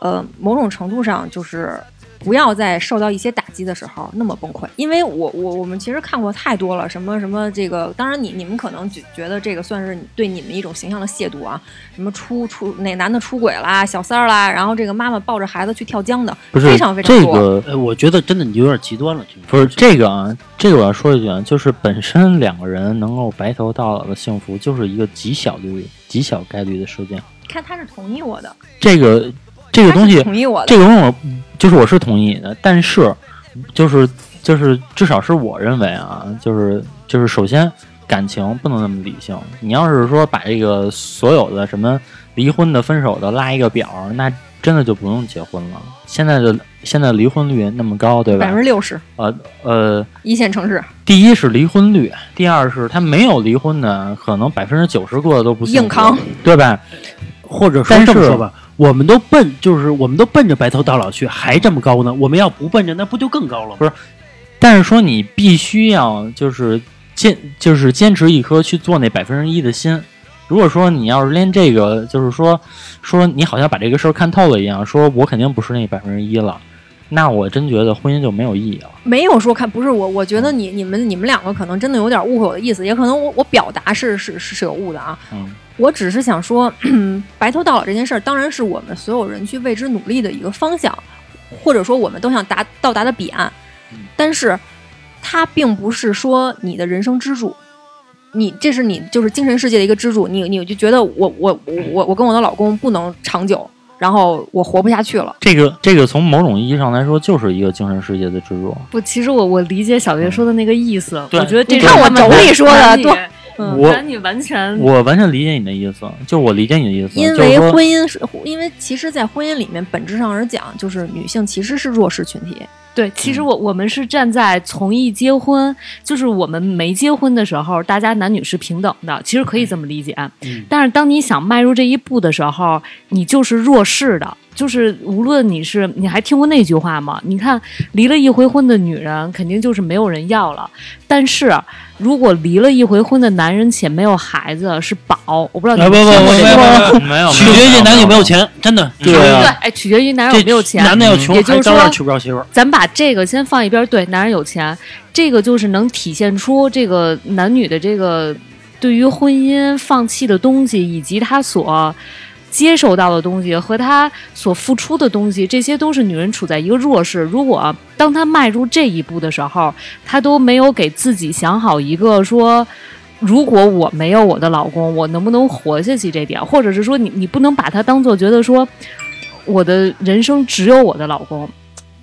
呃，某种程度上就是不要在受到一些打击的时候那么崩溃，因为我我我们其实看过太多了，什么什么这个，当然你你们可能觉觉得这个算是对你们一种形象的亵渎啊，什么出出哪男的出轨啦、小三儿啦，然后这个妈妈抱着孩子去跳江的，不是非常非常多。这个呃，我觉得真的你有点极端了，不是这个啊，这个我要说一句啊，就是本身两个人能够白头到老的幸福，就是一个极小率、极小概率的事件。看他是同意我的，这个这个东西，同意我的，这个东西我就是我是同意的，但是就是就是至少是我认为啊，就是就是首先感情不能那么理性。你要是说把这个所有的什么离婚的、分手的拉一个表，那真的就不用结婚了。现在的现在离婚率那么高，对吧百分？之六十，呃呃，一线城市第一是离婚率，第二是他没有离婚的，可能百分之九十过得都不幸福硬扛，对吧？或者说是这么说吧，我们都奔就是我们都奔着白头到老去，还这么高呢？我们要不奔着，那不就更高了吗？不是但是说你必须要就是坚就是坚持一颗去做那百分之一的心。如果说你要是连这个就是说说你好像把这个事儿看透了一样，说我肯定不是那百分之一了，那我真觉得婚姻就没有意义了。没有说看，不是我，我觉得你你们你们两个可能真的有点误会我的意思，也可能我我表达是是是是有误的啊。嗯，我只是想说，白头到老这件事儿，当然是我们所有人去为之努力的一个方向，或者说我们都想达到达的彼岸。但是，它并不是说你的人生支柱，你这是你就是精神世界的一个支柱，你你就觉得我我我我我跟我的老公不能长久，然后我活不下去了。这个这个从某种意义上来说，就是一个精神世界的支柱。不，其实我我理解小月说的那个意思，对我觉得这你看我妯娌说的多嗯我男女完全我完全理解你的意思，就是我理解你的意思，因为婚姻是，因为其实，在婚姻里面，本质上而讲，就是女性其实是弱势群体。对，其嗯实我我们是站在从一结婚，就是我们没结婚的时候，大家男女是平等的，其实可以这么理解。嗯但是当你想迈入这一步的时候，你就是弱势的，就是无论你是，你还听过那句话吗？你看，离了一回婚的女人，肯定就是没有人要了。但是如果离了一回婚的男人且没有孩子，是宝。我不知道你哎不听过这不句话？没有，取决于男女有没有钱。钱，真的。对啊对，哎，取决于男有没有钱。男的要穷，也就是说娶不着媳妇儿。咱把把这个先放一边儿，对，男人有钱，这个就是能体现出这个男女的这个对于婚姻放弃的东西，以及他所接受到的东西和他所付出的东西，这些都是女人处在一个弱势。如果当她迈入这一步的时候，她都没有给自己想好一个说。如果我没有我的老公，我能不能活下去？这点，或者是说你你不能把它当做觉得说我的人生只有我的老公。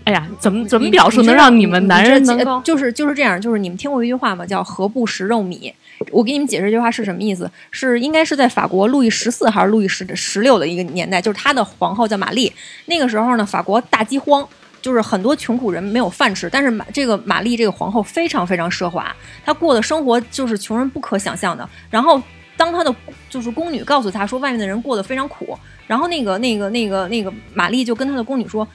哎呀，怎么怎么表述能让你们男人能就是就是这样？就是你们听过一句话吗？叫“何不食肉糜”。我给你们解释这句话是什么意思？是应该是在法国路易十四还是路易十十六的一个年代，就是他的皇后叫玛丽。那个时候呢，法国大饥荒，就是很多穷苦人没有饭吃。但是玛这个玛丽这个皇后非常非常奢华，她过的生活就是穷人不可想象的。然后当她的就是宫女告诉她说外面的人过得非常苦，然后那个那个那个那个玛丽就跟她的宫女说。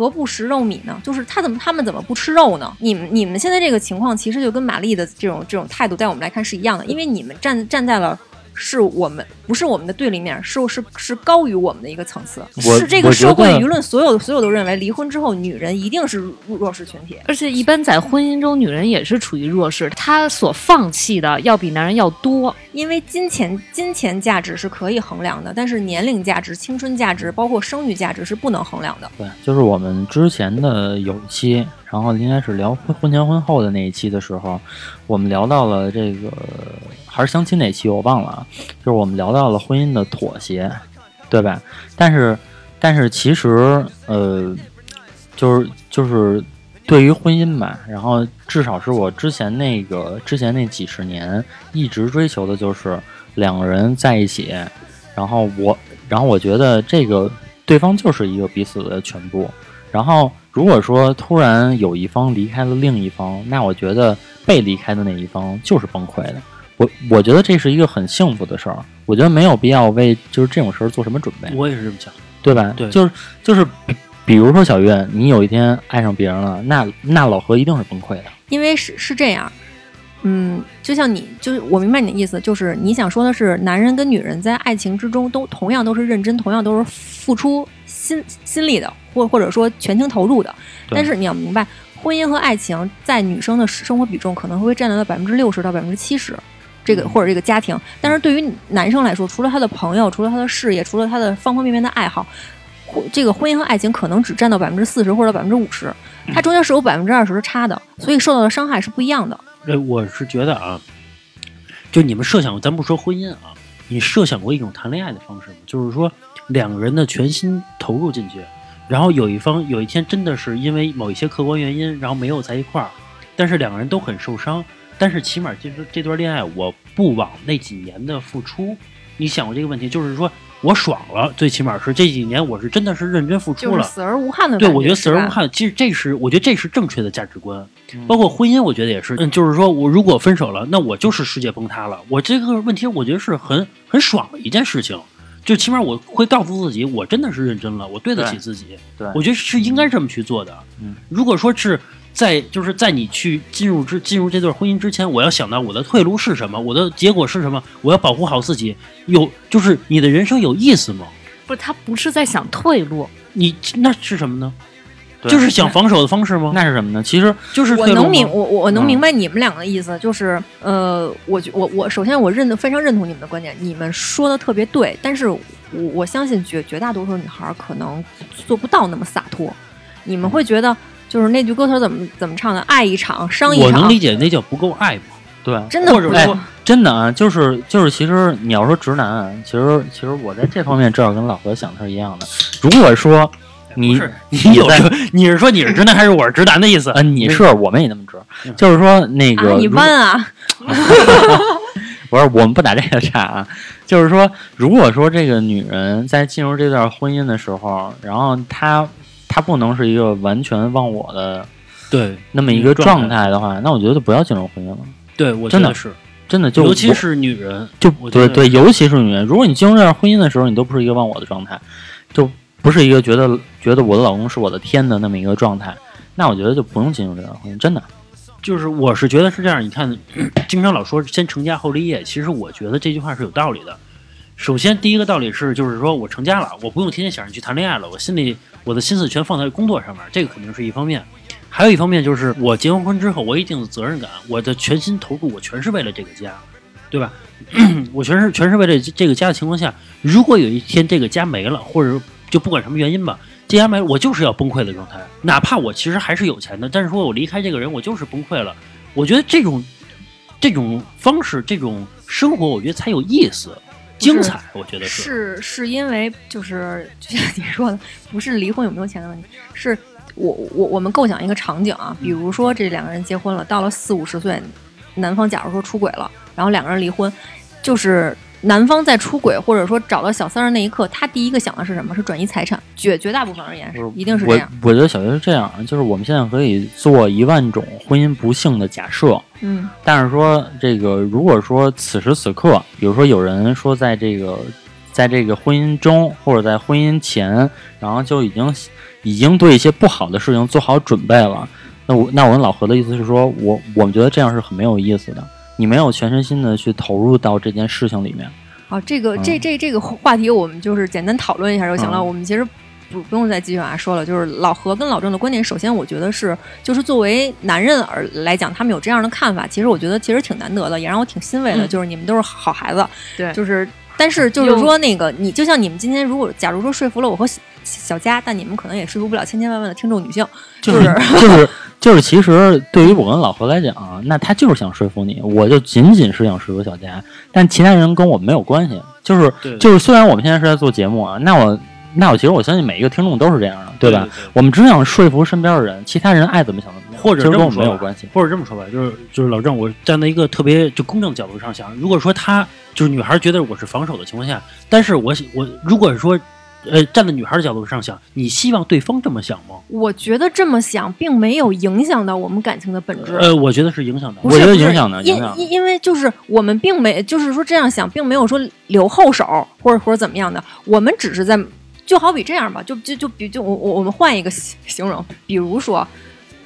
何不食肉糜呢？就是他怎么他们怎么不吃肉呢？你们你们现在这个情况，其实就跟玛丽的这种这种态度，在我们来看是一样的，因为你们站站在了是我们不是我们的对立面，是是是高于我们的一个层次，是这个社会舆论所有所有都认为离婚之后女人一定是弱弱势群体。而且一般在婚姻中，女人也是处于弱势，她所放弃的要比男人要多。因为金钱金钱价值是可以衡量的，但是年龄价值、青春价值，包括生育价值是不能衡量的。对，就是我们之前的有一期，然后应该是聊婚婚前婚后的那一期的时候，我们聊到了这个还是相亲那期，我忘了啊，就是我们聊到了婚姻的妥协，对吧？但是，但是其实呃，就是就是对于婚姻吧，然后至少是我之前那个之前那几十年一直追求的就是两个人在一起，然后我，然后我觉得这个对方就是一个彼此的全部。然后如果说突然有一方离开了另一方，那我觉得被离开的那一方就是崩溃的。我我觉得这是一个很幸福的事儿，我觉得没有必要为就是这种事儿做什么准备，我也是这么想。对吧？对就是就是比，比如说小月，你有一天爱上别人了，那那老何一定是崩溃的。因为是是这样，嗯，就像你，就是我明白你的意思，就是你想说的是，男人跟女人在爱情之中都同样都是认真，同样都是付出心心力的，或或者说全情投入的。但是你要明白，婚姻和爱情在女生的生活比重可能会占到百分之六十到百分之七十。这个或者这个家庭，但是对于男生来说，除了他的朋友，除了他的事业，除了他的方方面面的爱好，婚这个婚姻和爱情可能只占到百分之四十或者百分之五十，它中间是有百分之二十的差的，所以受到的伤害是不一样的。呃，我是觉得啊，就你们设想，咱不说婚姻啊，你设想过一种谈恋爱的方式吗？就是说两个人的全心投入进去，然后有一方有一天真的是因为某一些客观原因，然后没有在一块儿，但是两个人都很受伤，但是起码这段这段恋爱我不枉那几年的付出。你想过这个问题？就是说我爽了，最起码是这几年我是真的是认真付出了。就是死而无憾的对，我觉得死而。无憾，其实这是我觉得这是正确的价值观，包括婚姻，我觉得也是。嗯，就是说我如果分手了，那我就是世界崩塌了。我这个问题，我觉得是很很爽的一件事情，就起码我会告诉自己，我真的是认真了，我对得起自己。对我觉得是应该这么去做的。嗯，如果说是在就是在你去进入之进入这段婚姻之前，我要想到我的退路是什么，我的结果是什么，我要保护好自己。有就是你的人生有意思吗？不是，他不是在想退路，你那是什么呢？就是想防守的方式吗？那是什么呢？其实就是我能明我我我能嗯明白你们两个的意思，就是呃，我觉我我首先我认得非常认同你们的观点，你们说的特别对，但是我我相信绝绝大多数女孩儿可能做不到那么洒脱，你们会觉得就是那句歌词怎么怎么唱的，爱一场伤一场我能理，解，那叫不够爱吗。对，真的不是或者说真的啊，就是就是，其实你要说直男啊，其实其实我在这方面正好跟老何想的是一样的。如果说你你有你是说你是直男还是我是直男的意思？嗯，你是我们也那么直嗯，就是说那个啊，你如弯啊，不是我们不打这个岔啊，就是说，如果说这个女人在进入这段婚姻的时候，然后她她不能是一个完全忘我的对那么一个嗯状态的话，那我觉得就不要进入婚姻了。对，我真的是，真的就尤其是女人，就对对，尤其是女人，如果你进入这段婚姻的时候，你都不是一个忘我的状态，就不是一个觉得觉得我的老公是我的天的那么一个状态，那我觉得就不用进入这段婚姻，真的。就是我是觉得是这样。你看，经常老说先成家后立业，其实我觉得这句话是有道理的。首先，第一个道理是，就是说我成家了，我不用天天想着去谈恋爱了，我心里我的心思全放在工作上面，这个肯定是一方面。还有一方面就是，我结完婚之后，我一定的责任感，我的全心投入，我全是为了这个家，对吧？我全是全是为了这个家的情况下，如果有一天这个家没了，或者就不管什么原因吧，这家没了，我就是要崩溃的状态。哪怕我其实还是有钱的，但是说我离开这个人，我就是崩溃了。我觉得这种这种方式，这种生活，我觉得才有意思、精彩。我觉得是是是因为就是就像你说的，不是离婚有没有钱的问题，是我我我们构想一个场景啊，比如说这两个人结婚了，到了四五十岁，男方假如说出轨了，然后两个人离婚，就是男方在出轨或者说找到小三儿那一刻，他第一个想的是什么？是转移财产，绝绝大部分而言是一定是这我样。我觉得小学是这样，就是我们现在可以做一万种婚姻不幸的假设，嗯但是说这个，如果说此时此刻，比如说有人说在这个，在这个婚姻中或者在婚姻前，然后就已经已经对一些不好的事情做好准备了，那我那我跟老何的意思是说，我我们觉得这样是很没有意思的，你没有全身心的去投入到这件事情里面。啊，这个这嗯这这个话题我们就是简单讨论一下就行了。嗯我们其实不不用再继续往下说了。就是老何跟老郑的观点，首先我觉得是，就是作为男人而来讲，他们有这样的看法，其实我觉得其实挺难得的，也让我挺欣慰的。嗯就是你们都是好孩子，对就是但是就是说那个你就像你们今天如果假如说说服了我和小小佳，但你们可能也说服不了千千万万的听众女性，就是就是就是，其实对于我跟老何来讲，那他就是想说服你，我就仅仅是想说服小佳，但其他人跟我没有关系。就是就是，虽然我们现在是在做节目啊，那我那我其实我相信每一个听众都是这样的，对吧？对我们只想说服身边的人，其他人爱怎么想怎么样，或者这么说没有关系。或者这么说吧，就是就是老郑，我站在一个特别就公正角度上想，如果说他就是女孩觉得我是防守的情况下，但是我我如果说呃站在女孩的角度上想，你希望对方这么想吗？我觉得这么想并没有影响到我们感情的本质。呃，我觉得是影响的。我觉得影响的因因因为就是我们并没就是说这样想，并没有说留后手或者或者怎么样的，我们只是在就好比这样吧，就就就比就我我我们换一个形形容，比如说。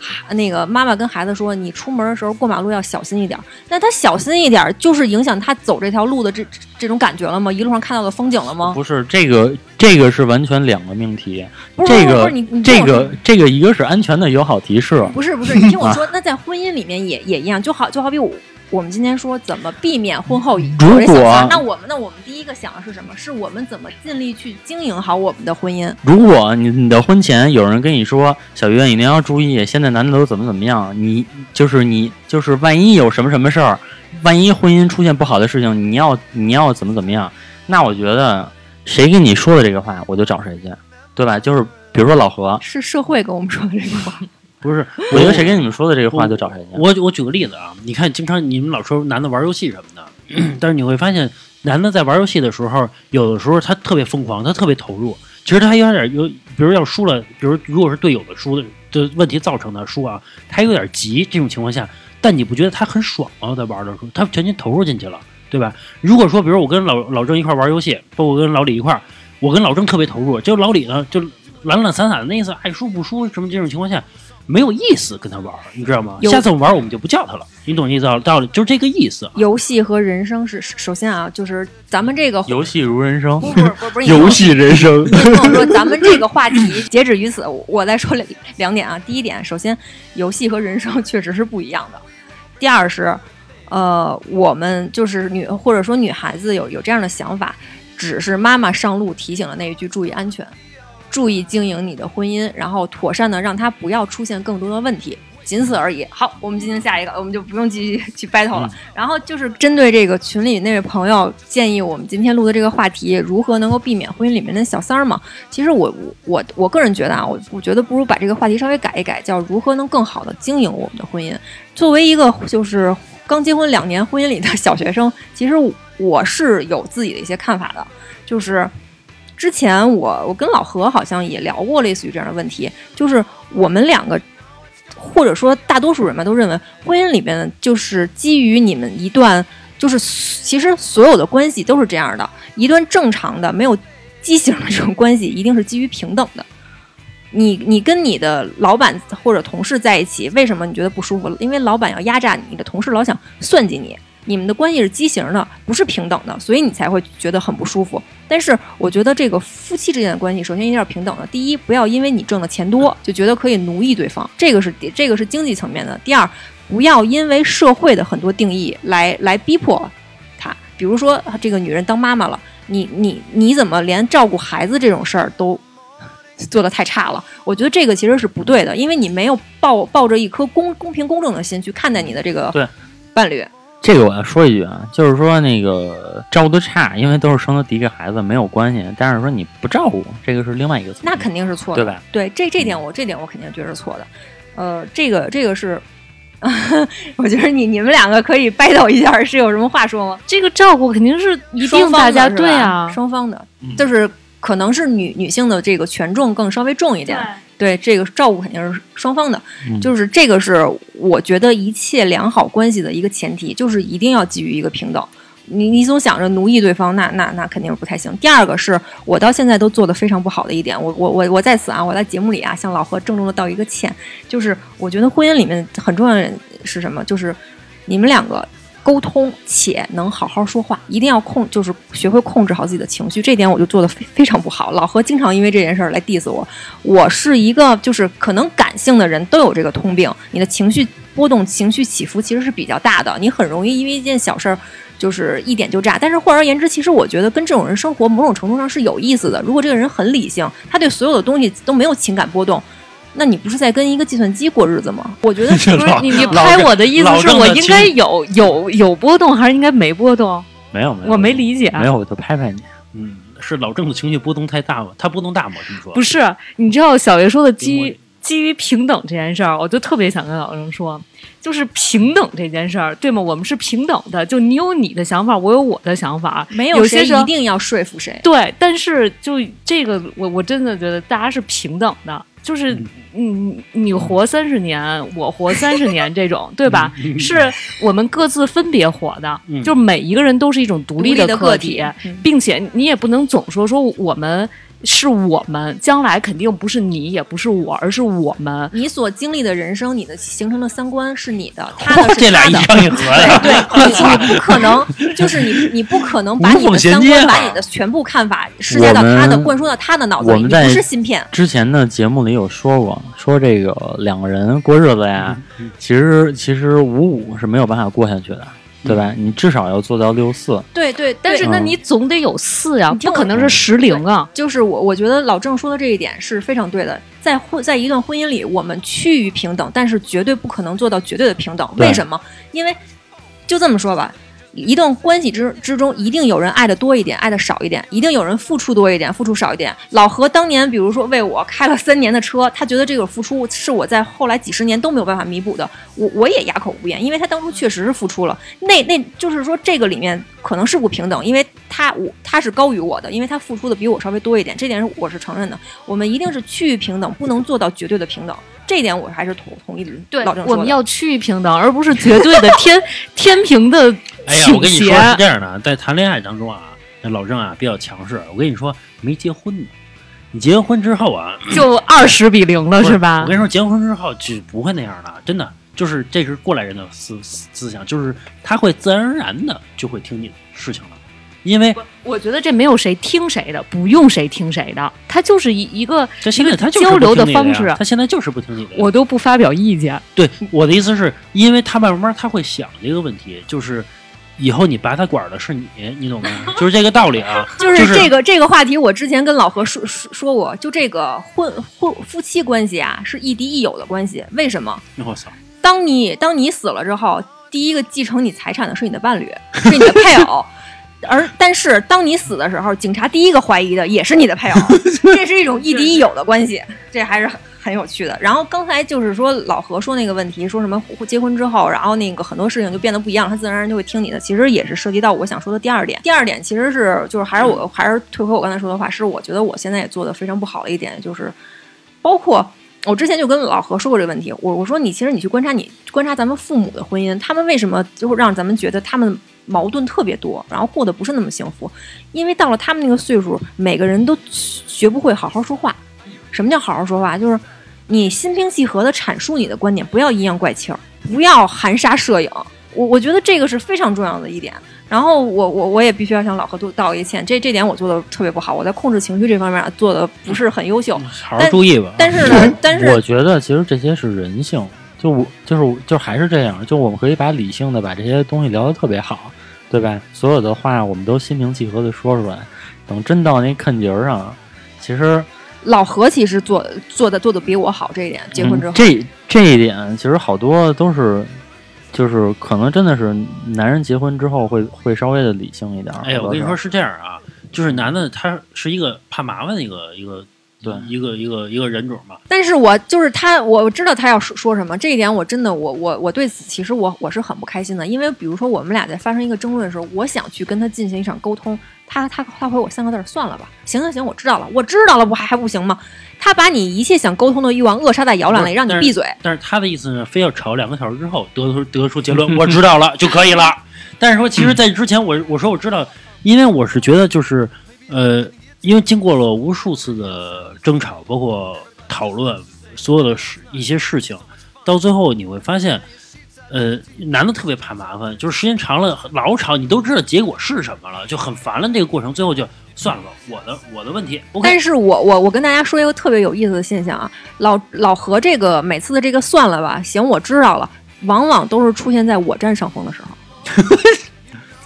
哈那个妈妈跟孩子说：“你出门的时候过马路要小心一点。”那他小心一点，就是影响他走这条路的这这这种感觉了吗？一路上看到的风景了吗？不是这个，这个是完全两个命题。不是不是你这个这个，一个是安全的友好提示，不是不是，你听我说，那在婚姻里面也也一样，就好就好比我我们今天说怎么避免婚后有如人小三果，那我们那我们第一个想的是什么？是我们怎么尽力去经营好我们的婚姻？如果你你的婚前有人跟你说小月，你一定要注意，现在男的都怎么怎么样，你就是你就是万一有什么什么事儿，万一婚姻出现不好的事情，你要你要怎么怎么样？那我觉得谁跟你说的这个话，我就找谁去，对吧？就是比如说老何，是社会跟我们说的这个话。不是，我觉得谁跟你们说的这个话，就找谁去。我我举个例子啊，你看，经常你们老说男的玩游戏什么的，但是你会发现，男的在玩游戏的时候，有的时候他特别疯狂，他特别投入。其实他有点有，比如要输了，比如如果是队友的输的的问题造成的输啊，他有点急。这种情况下，但你不觉得他很爽吗？在玩的时候，他全心投入进去了，对吧？如果说，比如我跟老老郑一块玩游戏，包括跟老李一块，我跟老郑特别投入，就老李呢就懒懒散散的那意思，爱输不输什么这种情况下。没有意思跟他玩儿，你知道吗？下次我们玩儿我们就不叫他了，你懂意思道理？就是这个意思。游戏和人生是首先啊，就是咱们这个游戏如人生，不不是不是不是 游戏人生。你听我说，咱们这个话题截止于此，我再说两两点啊。第一点，首先游戏和人生确实是不一样的。第二是，呃，我们就是女或者说女孩子有有这样的想法，只是妈妈上路提醒了那一句注意安全，注意经营你的婚姻，然后妥善的让它不要出现更多的问题。仅此而已。好，我们进行下一个，我们就不用继续去 battle 了。然后就是针对这个群里那位朋友建议我们今天录的这个话题，如何能够避免婚姻里面的小三儿嘛？其实我我我我个人觉得啊，我我觉得不如把这个话题稍微改一改，叫如何能更好的经营我们的婚姻。作为一个就是刚结婚两年婚姻里的小学生，其实我是有自己的一些看法的，就是。之前我我跟老何好像也聊过类似于这样的问题，就是我们两个或者说大多数人吧，都认为婚姻里面就是基于你们一段，就是其实所有的关系都是这样的，一段正常的没有畸形的这种关系，一定是基于平等的。你你跟你的老板或者同事在一起，为什么你觉得不舒服？因为老板要压榨你，你的同事老想算计你，你们的关系是畸形的，不是平等的，所以你才会觉得很不舒服。但是我觉得这个夫妻之间的关系，首先一定要平等的。第一，不要因为你挣的钱多就觉得可以奴役对方，这个是这个是经济层面的。第二，不要因为社会的很多定义来来逼迫他，比如说这个女人当妈妈了，你你你怎么连照顾孩子这种事儿都做的太差了？我觉得这个其实是不对的，因为你没有抱抱着一颗公公平公正的心去看待你的这个对伴侣。这个我要说一句啊，就是说那个照顾的差，因为都是生的第一个孩子没有关系，但是说你不照顾，这个是另外一个错，那肯定是错的，对吧？对，这这点我这点我肯定觉得是错的。呃，这个这个是，我觉得你你们两个可以 battle 一下，是有什么话说吗？这个照顾肯定是一定大家对啊，双方的，嗯就是可能是女女性的这个权重更稍微重一点。对这个照顾肯定是双方的，嗯就是这个是我觉得一切良好关系的一个前提，就是一定要基于一个平等。你你总想着奴役对方，那那那肯定是不太行。第二个是我到现在都做的非常不好的一点，我我我我在此啊，我在节目里啊向老何郑重的道一个歉，就是我觉得婚姻里面很重要的是什么？就是你们两个沟通且能好好说话，一定要控，就是学会控制好自己的情绪。这点我就做的非非常不好。老何经常因为这件事儿来 diss 我。我是一个就是可能感性的人都有这个通病，你的情绪波动、情绪起伏其实是比较大的，你很容易因为一件小事儿。就是一点就炸，但是换而言之，其实我觉得跟这种人生活某种程度上是有意思的。如果这个人很理性，他对所有的东西都没有情感波动，那你不是在跟一个计算机过日子吗？我觉得 不是你你拍我的意思是我应该有有有波动，还是应该没波动？没有没有，我没理解。没有，我就拍拍你。嗯，是老郑的情绪波动太大了？他波动大吗？我听说不是，你知道小爷说的基于基于平等这件事儿，我就特别想跟老郑说，就是平等这件事儿，对吗？我们是平等的，就你有你的想法，我有我的想法，没有谁一定要说服谁。对，但是就这个，我我真的觉得大家是平等的，就是嗯，你活三十年，我活三十年，这种对吧？是我们各自分别活的，嗯就是每一个人都是一种独立的个体，嗯并且你也不能总说说我们。是我们将来肯定不是你，也不是我，而是我们。你所经历的人生，你的形成的三观是你的，他的是这俩一唱一和呀。对对，你你不可能，就是你你不可能把你的三观、把你的全部看法施加到他的、灌输到他的脑子里，你不是芯片。之前的节目里有说过，说这个两个人过日子呀，其实其实五五是没有办法过下去的。对吧？你至少要做到六四。对对，但是那你总得有四呀，不可能是十零啊。就是我，我觉得老郑说的这一点是非常对的。在婚，在一段婚姻里，我们趋于平等，但是绝对不可能做到绝对的平等。为什么？因为就这么说吧。一段关系之之中，一定有人爱的多一点，爱的少一点；一定有人付出多一点，付出少一点。老何当年，比如说为我开了三年的车，他觉得这个付出是我在后来几十年都没有办法弥补的，我我也哑口无言，因为他当初确实是付出了。那那就是说，这个里面可能是不平等，因为他我他是高于我的，因为他付出的比我稍微多一点，这点是我是承认的。我们一定是趋于平等，不能做到绝对的平等。这一点我还是同同意的。对，老郑我们要趋于平等，而不是绝对的天 天平的哎呀，我跟你说是这样的，在谈恋爱当中啊，那老郑啊比较强势。我跟你说，没结婚呢，你结完婚之后啊，就二十比零了，是吧？我跟你说，结完婚之后就不会那样的，真的，就是这是过来人的思思想，就是他会自然而然的就会听你的事情了。因为我觉得这没有谁听谁的，不用谁听谁的，他就是一一个这现在他交流的方式。他现在就是不听你的，我都不发表意见。对我的意思是，因为他慢慢他会想这个问题，就是以后你拔他管的是你，你懂吗？就是这个道理啊。就是这个这个话题，我之前跟老何说说说过，就这个婚婚夫妻关系啊，是亦敌亦友的关系。为什么？我操！当你当你死了之后，第一个继承你财产的是你的伴侣，是你的配偶。而但是，当你死的时候，警察第一个怀疑的也是你的配偶，这是一种亦敌亦友的关系，这还是很很有趣的。然后刚才就是说老何说那个问题，说什么结婚之后，然后那个很多事情就变得不一样，他自然而然就会听你的。其实也是涉及到我想说的第二点。第二点其实是就是还是我还是退回我刚才说的话，是我觉得我现在也做的非常不好的一点，就是包括我之前就跟老何说过这个问题，我我说你其实你去观察你观察咱们父母的婚姻，他们为什么就会让咱们觉得他们。矛盾特别多，然后过得不是那么幸福，因为到了他们那个岁数，每个人都学不会好好说话。什么叫好好说话？就是你心平气和地阐述你的观点，不要阴阳怪气儿，不要含沙射影。我我觉得这个是非常重要的一点。然后我我我也必须要向老何道道一个歉，这这点我做的特别不好，我在控制情绪这方面啊做的不是很优秀。好好注意吧。但是呢，但是我觉得其实这些是人性，就我就是就还是这样，就我们可以把理性的把这些东西聊得特别好，对吧？所有的话我们都心平气和的说出来，等真到那坎节儿上，其实老何其实做做的做的比我好这一点，结婚之后，嗯、这这一点其实好多都是。就是可能真的是男人结婚之后会会稍微的理性一点。哎，我跟你说是这样啊，就是男的他是一个怕麻烦的一个一个对一个一个一个人种嘛。但是我就是他，我知道他要说说什么，这一点我真的我我我对此其实我我是很不开心的，因为比如说我们俩在发生一个争论的时候，我想去跟他进行一场沟通，他他他回我三个字儿算了吧，行行行，我知道了，我知道了，不还还不行吗？他把你一切想沟通的欲望扼杀在摇篮里，让你闭嘴。但是他的意思呢，非要吵两个小时之后得出得出结论，我知道了就可以了。但是说，其实，在之前我我说我知道，因为我是觉得就是呃，因为经过了无数次的争吵，包括讨论所有的事一些事情，到最后你会发现，呃，男的特别怕麻烦，就是时间长了老吵，你都知道结果是什么了，就很烦了。这个过程最后就。算了吧，我的我的问题。但是我我我跟大家说一个特别有意思的现象啊，老老何这个每次的这个算了吧，行，我知道了，往往都是出现在我占上风的时候。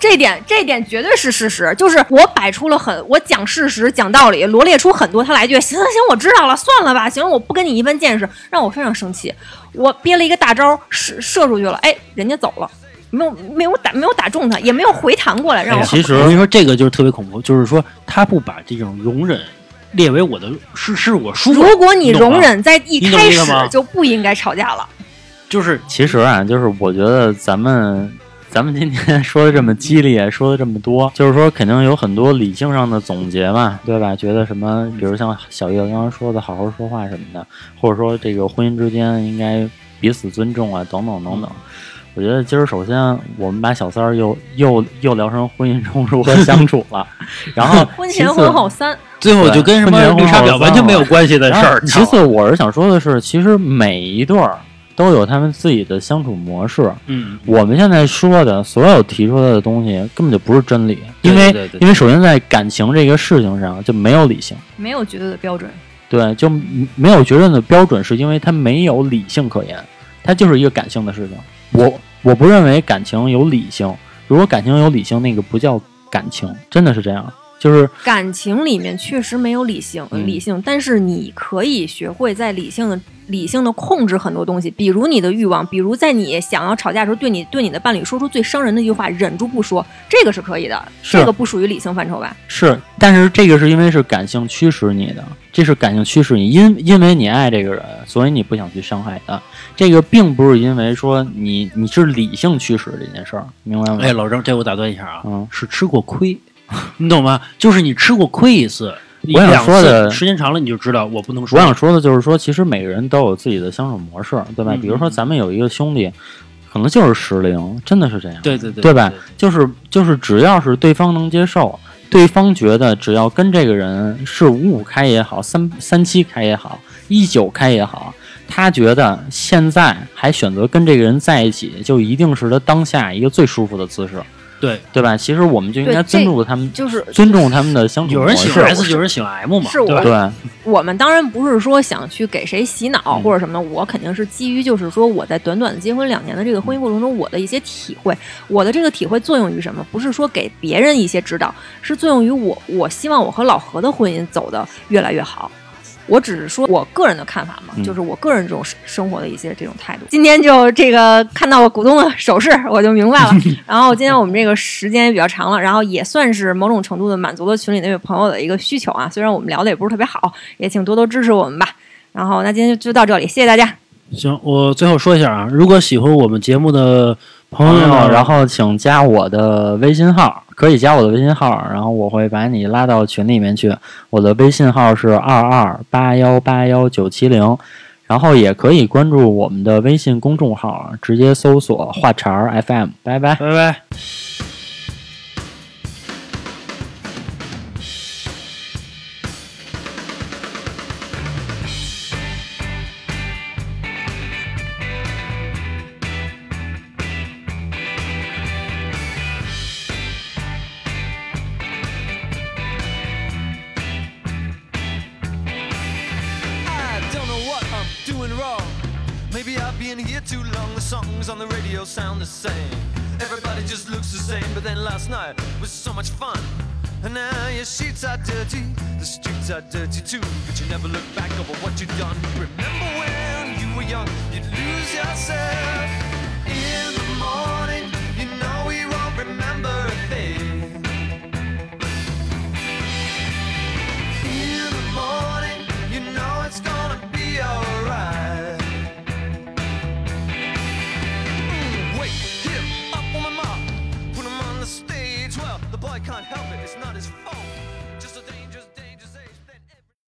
这点这点绝对是事实，就是我摆出了很我讲事实讲道理，罗列出很多，他来一句行行行，我知道了，算了吧，行，我不跟你一般见识，让我非常生气。我憋了一个大招射射出去了，哎，人家走了。没有没有打没有打中他，也没有回弹过来让我。其实我跟你说，这个就是特别恐怖，就是说他不把这种容忍列为我的是是我舒服。如果你容忍在一开始就不应该吵架了。就是其实啊，就是我觉得咱们咱们今天说的这么激烈，说的这么多，就是说肯定有很多理性上的总结嘛，对吧？觉得什么，比如像小月刚刚说的，好好说话什么的，或者说这个婚姻之间应该彼此尊重啊，等等等等。我觉得今儿首先我们把小三儿又又又聊成婚姻中如何相处了，然后 婚前婚后三，最后就跟什么绿茶婊完全没有关系的事儿。其次，我是想说的是，其实每一对儿都有他们自己的相处模式。嗯，我们现在说的所有提出来的东西根本就不是真理，因为因为首先在感情这个事情上就没有理性，没有绝对的标准。对，就没有绝对的标准，是因为它没有理性可言，它就是一个感性的事情。我。我不认为感情有理性，如果感情有理性，那个不叫感情，真的是这样。就是感情里面确实没有理性，嗯理性，但是你可以学会在理性的理性的控制很多东西，比如你的欲望，比如在你想要吵架的时候，对你对你的伴侣说出最伤人的一句话，忍住不说，这个是可以的，这个不属于理性范畴吧？是，但是这个是因为是感性驱使你的，这是感性驱使你，因因为你爱这个人，所以你不想去伤害他。这个并不是因为说你你是理性驱使这件事儿，明白吗？哎，老郑，这我打断一下啊，嗯是吃过亏，你懂吗？就是你吃过亏一次，我想两说的次时间长了你就知道我不能说。我想说的就是说，其实每个人都有自己的相处模式，对吧？嗯比如说咱们有一个兄弟，可能就是失灵，真的是这样，对对对，对吧？就是就是，只要是对方能接受，对方觉得只要跟这个人是五五开也好，三三七开也好，一九开也好，他觉得现在还选择跟这个人在一起，就一定是他当下一个最舒服的姿势，对，对吧？其实我们就应该尊重他们，就是尊重他们的相处模式。有人喜欢 S，有人喜欢 M 嘛，是我对吧，我们当然不是说想去给谁洗脑嗯或者什么的，我肯定是基于就是说我在短短的结婚两年的这个婚姻过程中，我的一些体会。我的这个体会作用于什么？不是说给别人一些指导，是作用于我。我希望我和老何的婚姻走得越来越好。我只是说我个人的看法嘛，嗯就是我个人这种生生活的一些这种态度。今天就这个看到我股东的手势，我就明白了。然后今天我们这个时间也比较长了，然后也算是某种程度的满足了群里那位朋友的一个需求啊。虽然我们聊的也不是特别好，也请多多支持我们吧。然后那今天就到这里，谢谢大家。行，我最后说一下啊，如果喜欢我们节目的朋友，朋友，然后请加我的微信号，可以加我的微信号，然后我会把你拉到群里面去。我的微信号是二二八幺八幺九七零，然后也可以关注我们的微信公众号，直接搜索“话茬 FM”。拜拜。拜拜。